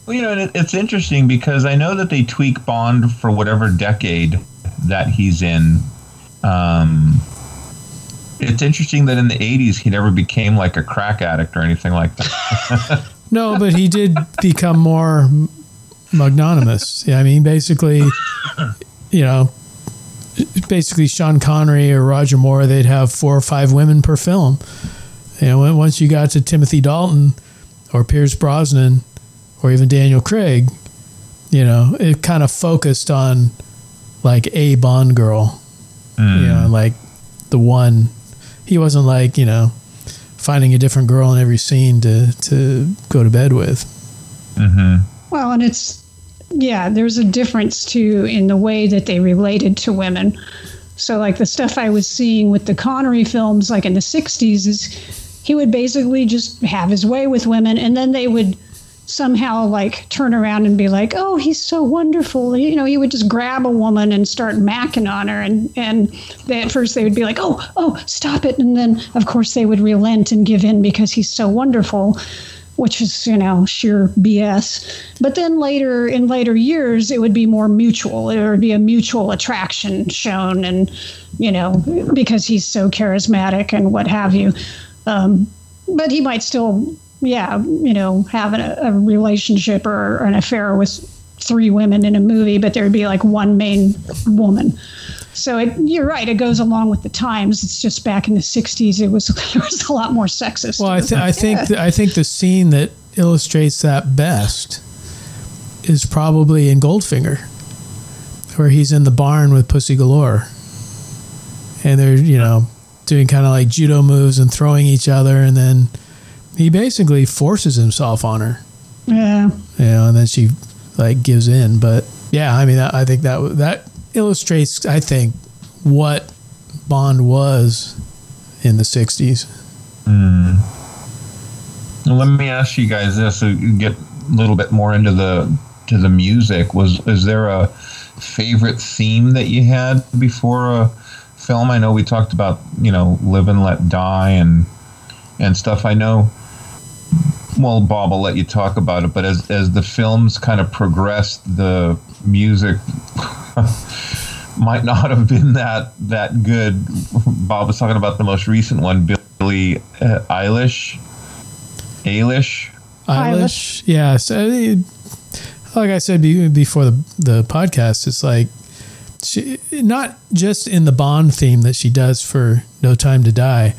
Well, you know, it, it's interesting because I know that they tweak Bond for whatever decade that he's in. Um, it's interesting that in the 80s he never became like a crack addict or anything like that. no, but he did become more magnanimous. Yeah, I mean, basically, you know, basically Sean Connery or Roger Moore, they'd have four or five women per film. You know, once you got to Timothy Dalton or Pierce Brosnan or even Daniel Craig, you know, it kind of focused on like a Bond girl, mm. you know, like the one. He wasn't like you know finding a different girl in every scene to to go to bed with. Mm-hmm. Well, and it's yeah, there's a difference too in the way that they related to women. So, like the stuff I was seeing with the Connery films, like in the '60s, is he would basically just have his way with women, and then they would somehow like turn around and be like, "Oh, he's so wonderful." You know, he would just grab a woman and start macking on her, and and they, at first they would be like, "Oh, oh, stop it," and then of course they would relent and give in because he's so wonderful, which is you know sheer BS. But then later in later years, it would be more mutual. It would be a mutual attraction shown, and you know because he's so charismatic and what have you. Um, but he might still yeah, you know, having a, a relationship or, or an affair with three women in a movie, but there'd be like one main woman. So it, you're right. It goes along with the times. It's just back in the '60s, it was there was a lot more sexist. Well, I, th- I think th- I think the scene that illustrates that best is probably in Goldfinger, where he's in the barn with Pussy Galore, and they're you know doing kind of like judo moves and throwing each other, and then he basically forces himself on her. Yeah. You know, and then she like gives in. But yeah, I mean, I think that that illustrates, I think, what Bond was in the '60s. Mm. Well, let me ask you guys this: so get a little bit more into the to the music. Was is there a favorite theme that you had before a film? I know we talked about you know "Live and Let Die" and and stuff. I know well, Bob, I'll let you talk about it. But as as the films kind of progressed, the music might not have been that that good. Bob was talking about the most recent one, Billie uh, Eilish. Eilish. Eilish. Yeah. So, like I said before the the podcast, it's like she, not just in the Bond theme that she does for No Time to Die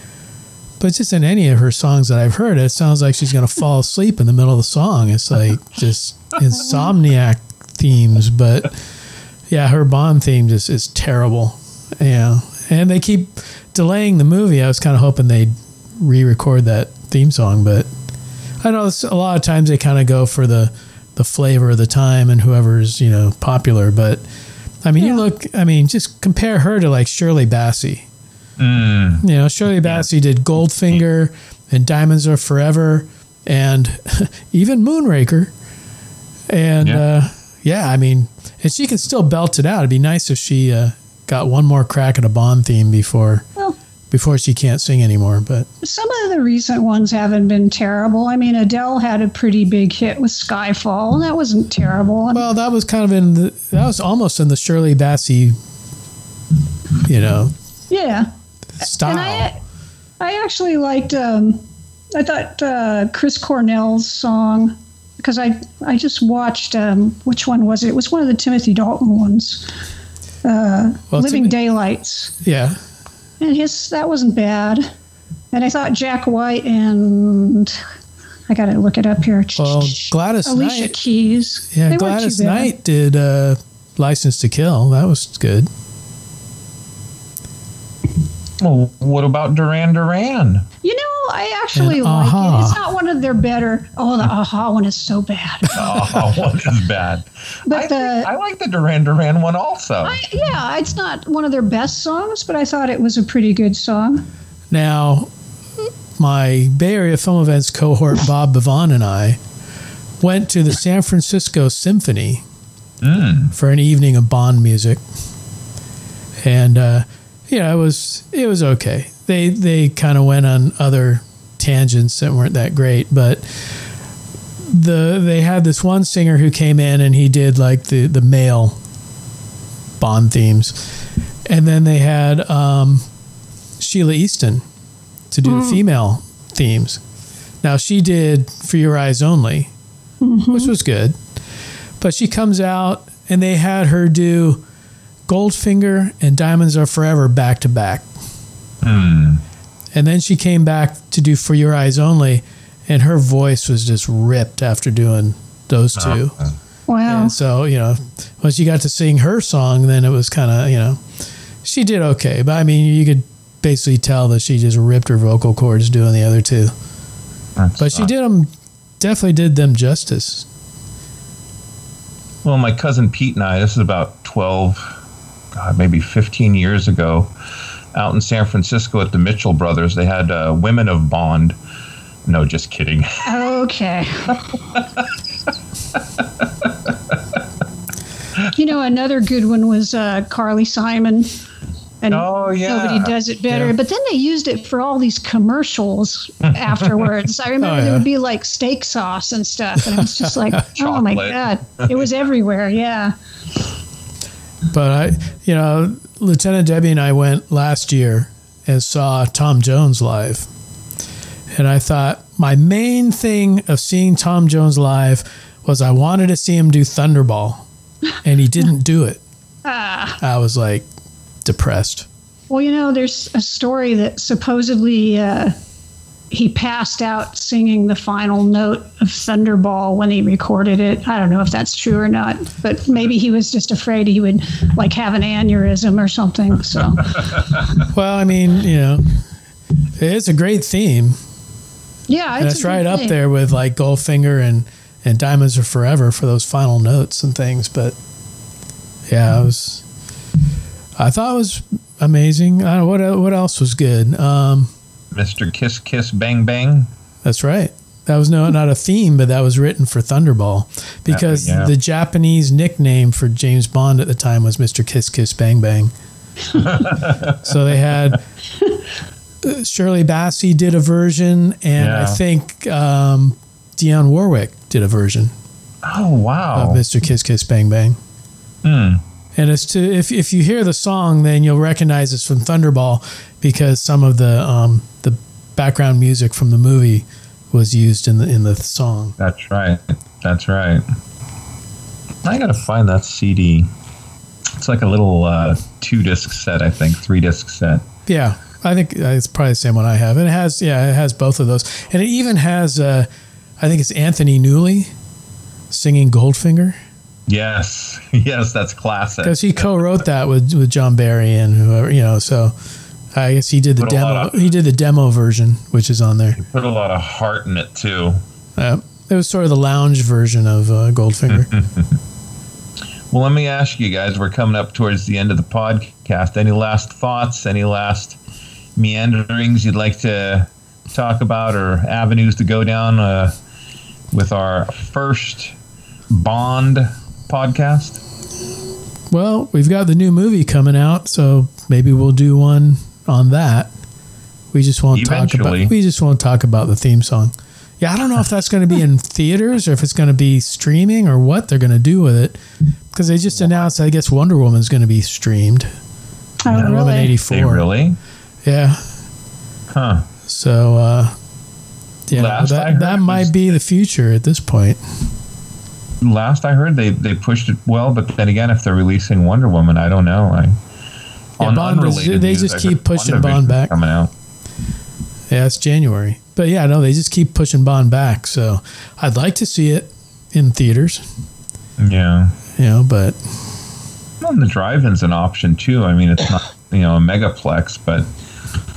but just in any of her songs that I've heard, it sounds like she's going to fall asleep in the middle of the song. It's like just insomniac themes. But yeah, her Bond theme just is terrible. Yeah. And they keep delaying the movie. I was kind of hoping they'd re record that theme song. But I know a lot of times they kind of go for the, the flavor of the time and whoever's, you know, popular. But I mean, yeah. you look, I mean, just compare her to like Shirley Bassey. Mm. You know, Shirley Bassey did Goldfinger and Diamonds Are Forever and even Moonraker. And yeah. Uh, yeah, I mean, and she can still belt it out. It'd be nice if she uh, got one more crack at a Bond theme before well, before she can't sing anymore. But some of the recent ones haven't been terrible. I mean, Adele had a pretty big hit with Skyfall. That wasn't terrible. well, that was kind of in the that was almost in the Shirley Bassey, you know. Yeah style. And I, I actually liked. Um, I thought uh, Chris Cornell's song because I I just watched um, which one was it? It was one of the Timothy Dalton ones. Uh, well, Living Daylights. Yeah. And his that wasn't bad. And I thought Jack White and I got to look it up here. Well, Gladys Knight. Alicia Knight. Keys. Yeah, They Gladys. Knight did uh, License to Kill. That was good. Well, what about Duran Duran? You know, I actually And like Aha. it. It's not one of their better. Oh, the Aha one is so bad. Oh, what is bad? But I, the think, I like the Duran Duran one also. I, yeah, it's not one of their best songs, but I thought it was a pretty good song. Now, my Bay Area Film Events cohort, Bob Bavon, and I went to the San Francisco Symphony for an evening of Bond music, and uh, yeah, it was it was okay. They they kind of went on other tangents that weren't that great, but the they had this one singer who came in and he did like the the male Bond themes, and then they had um, Sheena Easton to do the female themes. Now she did For Your Eyes Only, which was good, but she comes out and they had her do Goldfinger and Diamonds Are Forever back to back. Hmm. And then she came back to do For Your Eyes Only, and her voice was just ripped after doing those two. Wow. And so, you know, once you got to sing her song, then it was kind of, you know, she did okay. But I mean, you could basically tell that she just ripped her vocal cords doing the other two. but she did them, definitely did them justice. Well, my cousin Pete and I, this is about 12, God, maybe 15 years ago, out in San Francisco at the Mitchell Brothers, they had uh, Women of Bond. No, just kidding. Okay. you know, another good one was uh, Carly Simon. And Oh, yeah. nobody does it better. Yeah. But then they used it for all these commercials afterwards. I remember Oh, there would be like steak sauce and stuff. And it was just like, oh my God. It was everywhere. Yeah. But I, you know, Lieutenant Debbie and I went last year and saw Tom Jones live. And I thought my main thing of seeing Tom Jones live was I wanted to see him do Thunderball, and he didn't do it. Ah. I was like depressed. Well, you know, there's a story that supposedly uh, he passed out singing the final note of Thunderball when he recorded it. I don't know if that's true or not, but maybe he was just afraid he would like have an aneurysm or something. So, Well, I mean, you know, it's a great theme. yeah, And it's it's a good right up thing. there with like Goldfinger and and Diamonds Are Forever for those final notes and things. But yeah, I was. I thought it was amazing. I don't know what what else was good. Um, Mr. Kiss Kiss Bang Bang. that's right. That was no not a theme, but that was written for Thunderball because yeah. the Japanese nickname for James Bond at the time was Mr. Kiss Kiss Bang Bang. so they had uh, Shirley Bassey did a version, and I think um, Dionne Warwick did a version Oh, wow. of Mr. Kiss Kiss Bang Bang. Hmm. And it's to if if you hear the song, then you'll recognize it's from Thunderball because some of the um, the background music from the movie was used in the in the song. That's right. That's right. I gotta find that CD. It's like a little uh, two disc set, I think, three disc set. Yeah, I think uh, it's probably the same one I have. And it has yeah, it has both of those, and it even has uh, I think it's Anthony Newley singing Goldfinger Yes, yes, that's classic. because he co-wrote that with with John Barry and whoever you know. So I guess he did the Put a lot demo. He did the demo version, which is on there. He put a lot of heart in it too. Uh, it was sort of the lounge version of uh, Goldfinger. Well, let me ask you guys. We're coming up towards the end of the podcast. Any last thoughts? Any last meanderings you'd like to talk about, or avenues to go down uh, with our first Bond podcast? Well, we've got the new movie coming out, so maybe we'll do one on that. We just won't talk about we just won't talk about the theme song. Yeah, I don't know if that's going to be in theaters or if it's going to be streaming or what they're going to do with it because they just announced I guess Wonder Woman's going to be streamed. Oh, Wonder Woman really? 84. Really? Yeah. Huh. So uh yeah, Last I that heard that was- might be the future at this point. Last I heard, they they pushed it well, but then again, if they're releasing Wonder Woman, I don't know. I, Yeah, on Bond was- unrelated they news, just keep pushing Bond back. coming out. Yeah, it's January. but yeah, no, they just keep pushing Bond back. So I'd like to see it in theaters. Yeah. You know, but well, the drive-in's an option too. I mean, it's not you know a megaplex, but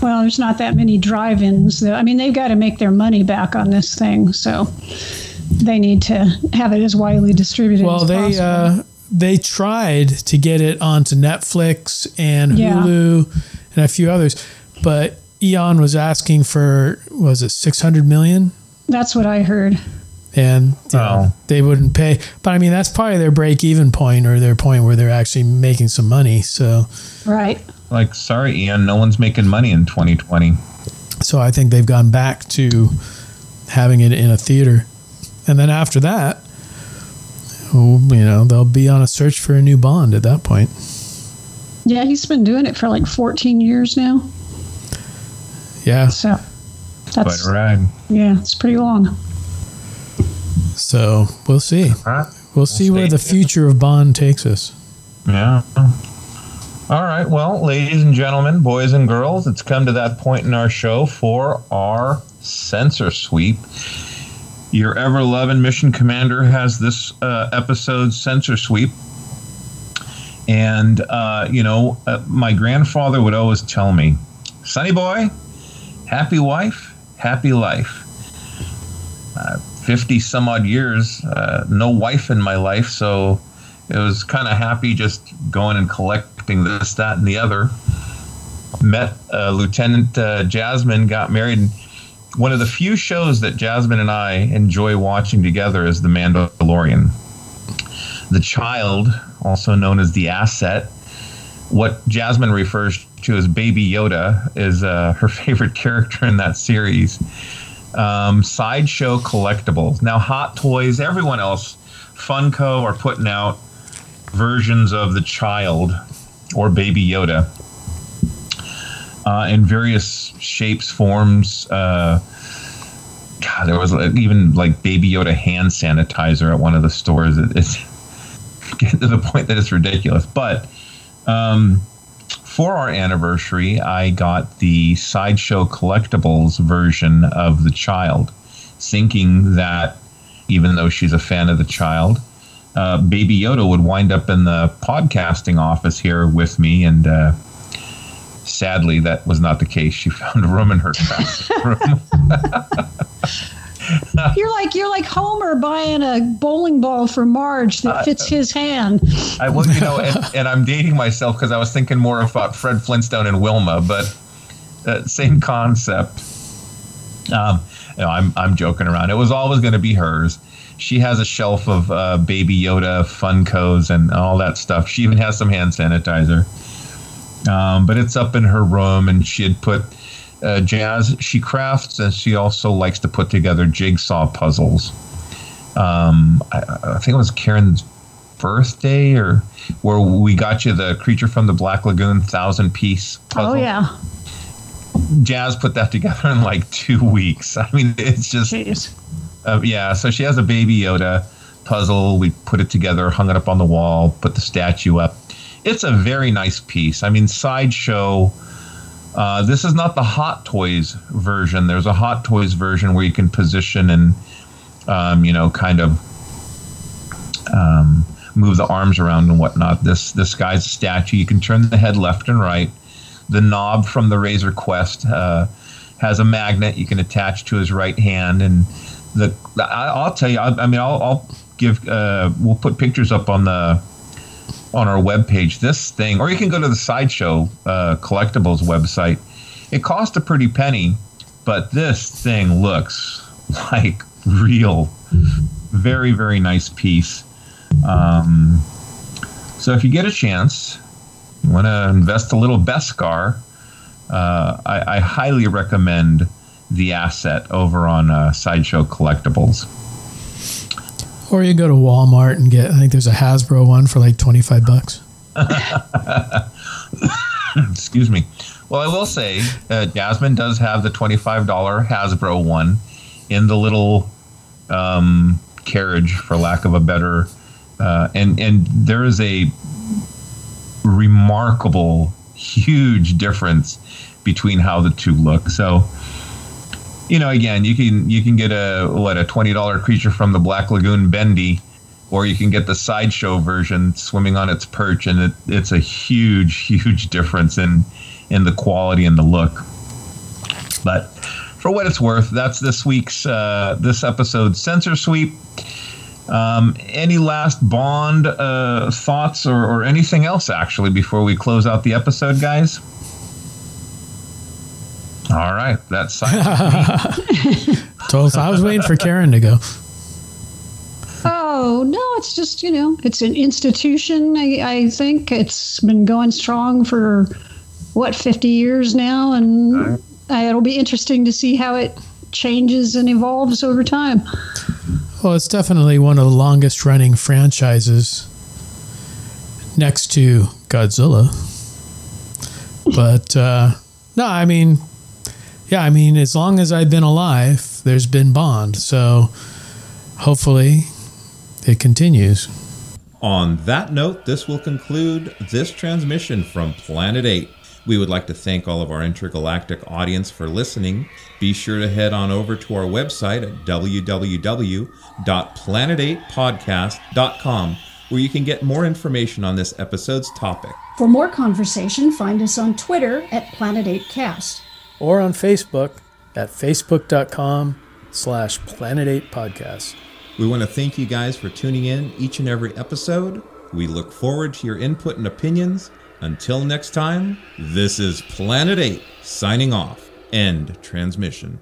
well, there's not that many drive-ins. I mean, they've got to make their money back on this thing, so they need to have it as widely distributed. Well, as they possible. uh, they tried to get it onto Netflix and Yeah. Hulu and a few others, but Eon was asking for was it six hundred million, That's what I heard. and you know, oh. they wouldn't pay. But I mean, that's probably their break-even point or their point where they're actually making some money. So, Right. like, sorry, Eon, no one's making money in 2020. so I think they've gone back to having it in a theater, and then after that, oh, you know, they'll be on a search for a new Bond at that point. Yeah, he's been doing it for like 14 years now. Yeah. So Quite that's a ride. yeah, it's pretty long. So we'll see. right. We'll see where the future of Bond takes us. Yeah. All right. Well, ladies and gentlemen, boys and girls, it's come to that point in our show for our sensor sweep. Your ever loving mission commander has this uh, episode sensor sweep. And, uh, you know, uh, my grandfather would always tell me, Sonny boy, happy wife, happy life. Uh, 50 some odd years, uh, no wife in my life, so it was kind of happy just going and collecting this, that, and the other. Met uh, Lieutenant Jasmine, got married. One of the few shows that Jasmine and I enjoy watching together is The Mandalorian. The Child, also known as the Asset, what Jasmine refers to as Baby Yoda, is uh, her favorite character in that series. Um, sideshow collectibles. Now, Hot Toys, everyone else, Funko are putting out versions of the child or Baby Yoda uh, in various shapes, forms. Uh, God, there was even like Baby Yoda hand sanitizer at one of the stores. It, it's getting to the point that it's ridiculous. But um, for our anniversary, I got the Sideshow Collectibles version of The Child, thinking that even though she's a fan of The Child, uh, Baby Yoda would wind up in the podcasting office here with me. And uh, sadly, that was not the case. She found a room in her room. You're like you're like Homer buying a bowling ball for Marge that fits his hand. I well, you know, and, and I'm dating myself because I was thinking more about Fred Flintstone and Wilma, but uh, same concept. Um, you know, I'm I'm joking around. It was always going to be hers. She has a shelf of uh, Baby Yoda Funkos and all that stuff. She even has some hand sanitizer. Um, but it's up in her room, and she had put uh, jazz. She crafts, and she also likes to put together jigsaw puzzles. Um, I, I think it was Karen's birthday, or where we got you the creature from the Black Lagoon thousand piece puzzle. Oh yeah. Jazz put that together in like two weeks. I mean, it's just uh, yeah. So she has a Baby Yoda puzzle. We put it together, hung it up on the wall, put the statue up. It's a very nice piece. I mean, sideshow. Uh, this is not the Hot Toys version. There's a Hot Toys version where you can position and, um, you know, kind of um, move the arms around and whatnot. This this guy's statue. You can turn the head left and right. The knob from the Razor Crest uh, has a magnet you can attach to his right hand, and the I, I'll tell you. I, I mean, I'll, I'll give. Uh, we'll put pictures up on the on our webpage. This thing, or you can go to the Sideshow uh, Collectibles website. It cost a pretty penny, but this thing looks like real. Very, very nice piece. Um, so if you get a chance, you want to invest a little Beskar, uh, I, I highly recommend the asset over on uh, Sideshow Collectibles. Or you go to Walmart and get. I think there's a Hasbro one for like twenty five bucks. Excuse me. Well, I will say, uh, Jasmine does have the twenty-five dollar Hasbro one in the little um, carriage, for lack of a better, uh, and and there is a remarkable, huge difference between how the two look. So, you know, again, you can you can get a what a twenty dollar creature from the Black Lagoon Bendy, or you can get the sideshow version swimming on its perch, and it, it's a huge, huge difference in in the quality and the look. But for what it's worth, that's this week's uh, this episode's sensor sweep. Um, any last Bond uh, thoughts or, or anything else actually before we close out the episode, guys? All right, that's Told I was waiting for Karen to go. Oh no, it's just you know, it's an institution. I, I think it's been going strong for what fifty years now, and uh, it'll be interesting to see how it changes and evolves over time. Well, it's definitely one of the longest running franchises next to Godzilla. But uh, no, I mean, yeah, I mean, as long as I've been alive, there's been Bond. So hopefully it continues. On that note, this will conclude this transmission from Planet 8. We would like to thank all of our intergalactic audience for listening. Be sure to head on over to our website at www.planet8podcast.com where you can get more information on this episode's topic. For more conversation, find us on Twitter at Planet8Cast. Or on Facebook at facebook.com slash planet8podcast. We want to thank you guys for tuning in each and every episode. We look forward to your input and opinions. Until next time, this is Planet 8 signing off. End transmission.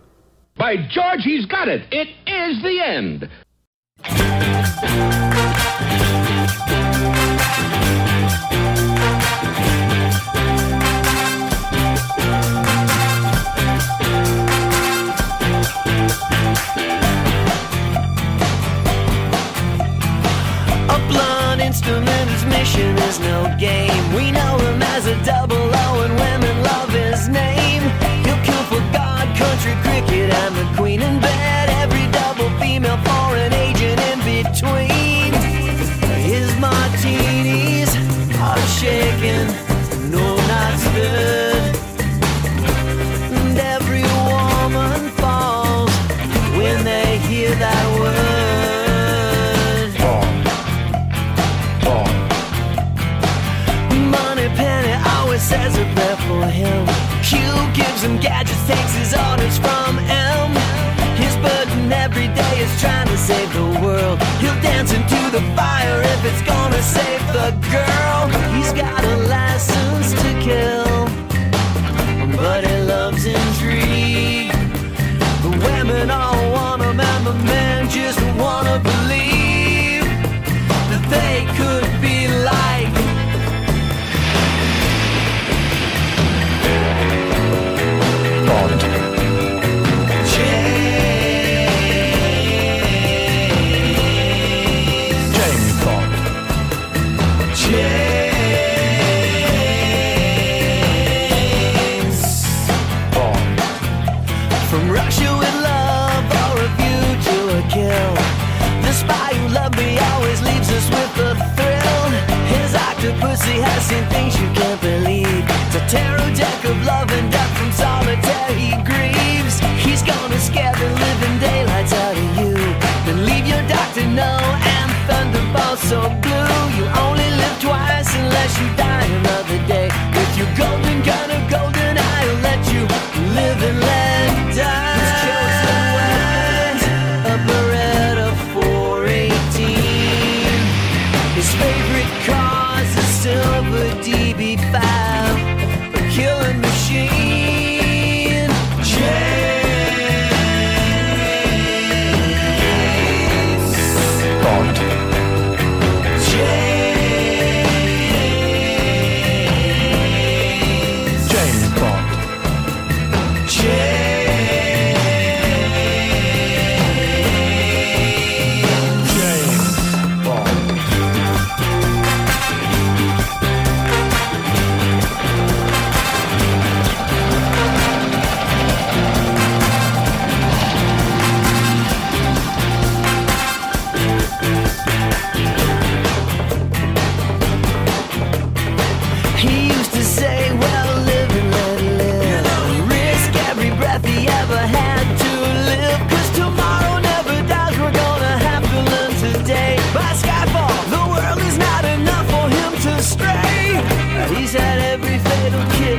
By George, he's got it. It is the end. His mission is no game. We know him as a double O, and women love his name. He'll kill for God, country cricket, and the Queen in bed. Every double female foreign agent in between. Prayer for him. Q gives him gadgets, takes his orders from M. His burden every day is trying to save the world. He'll dance into the fire if it's gonna save the girl.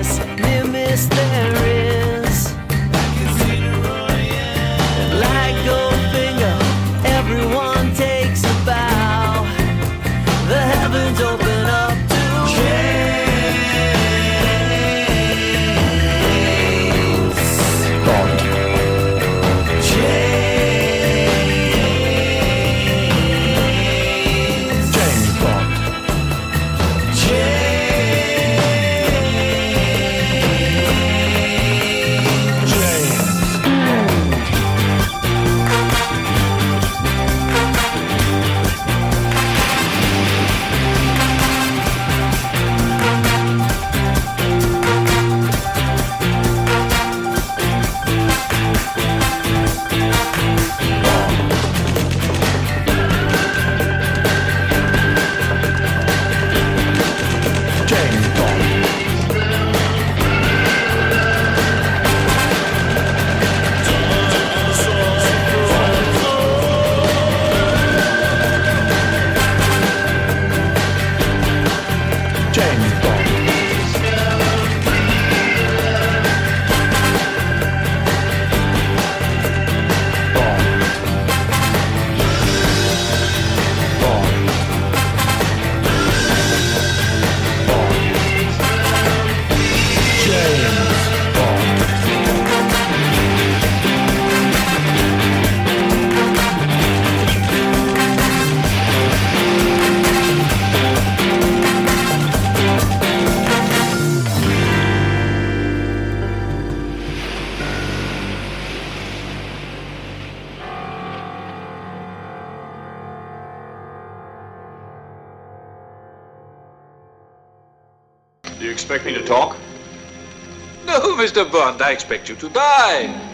place. Mr. Bond, I expect you to die.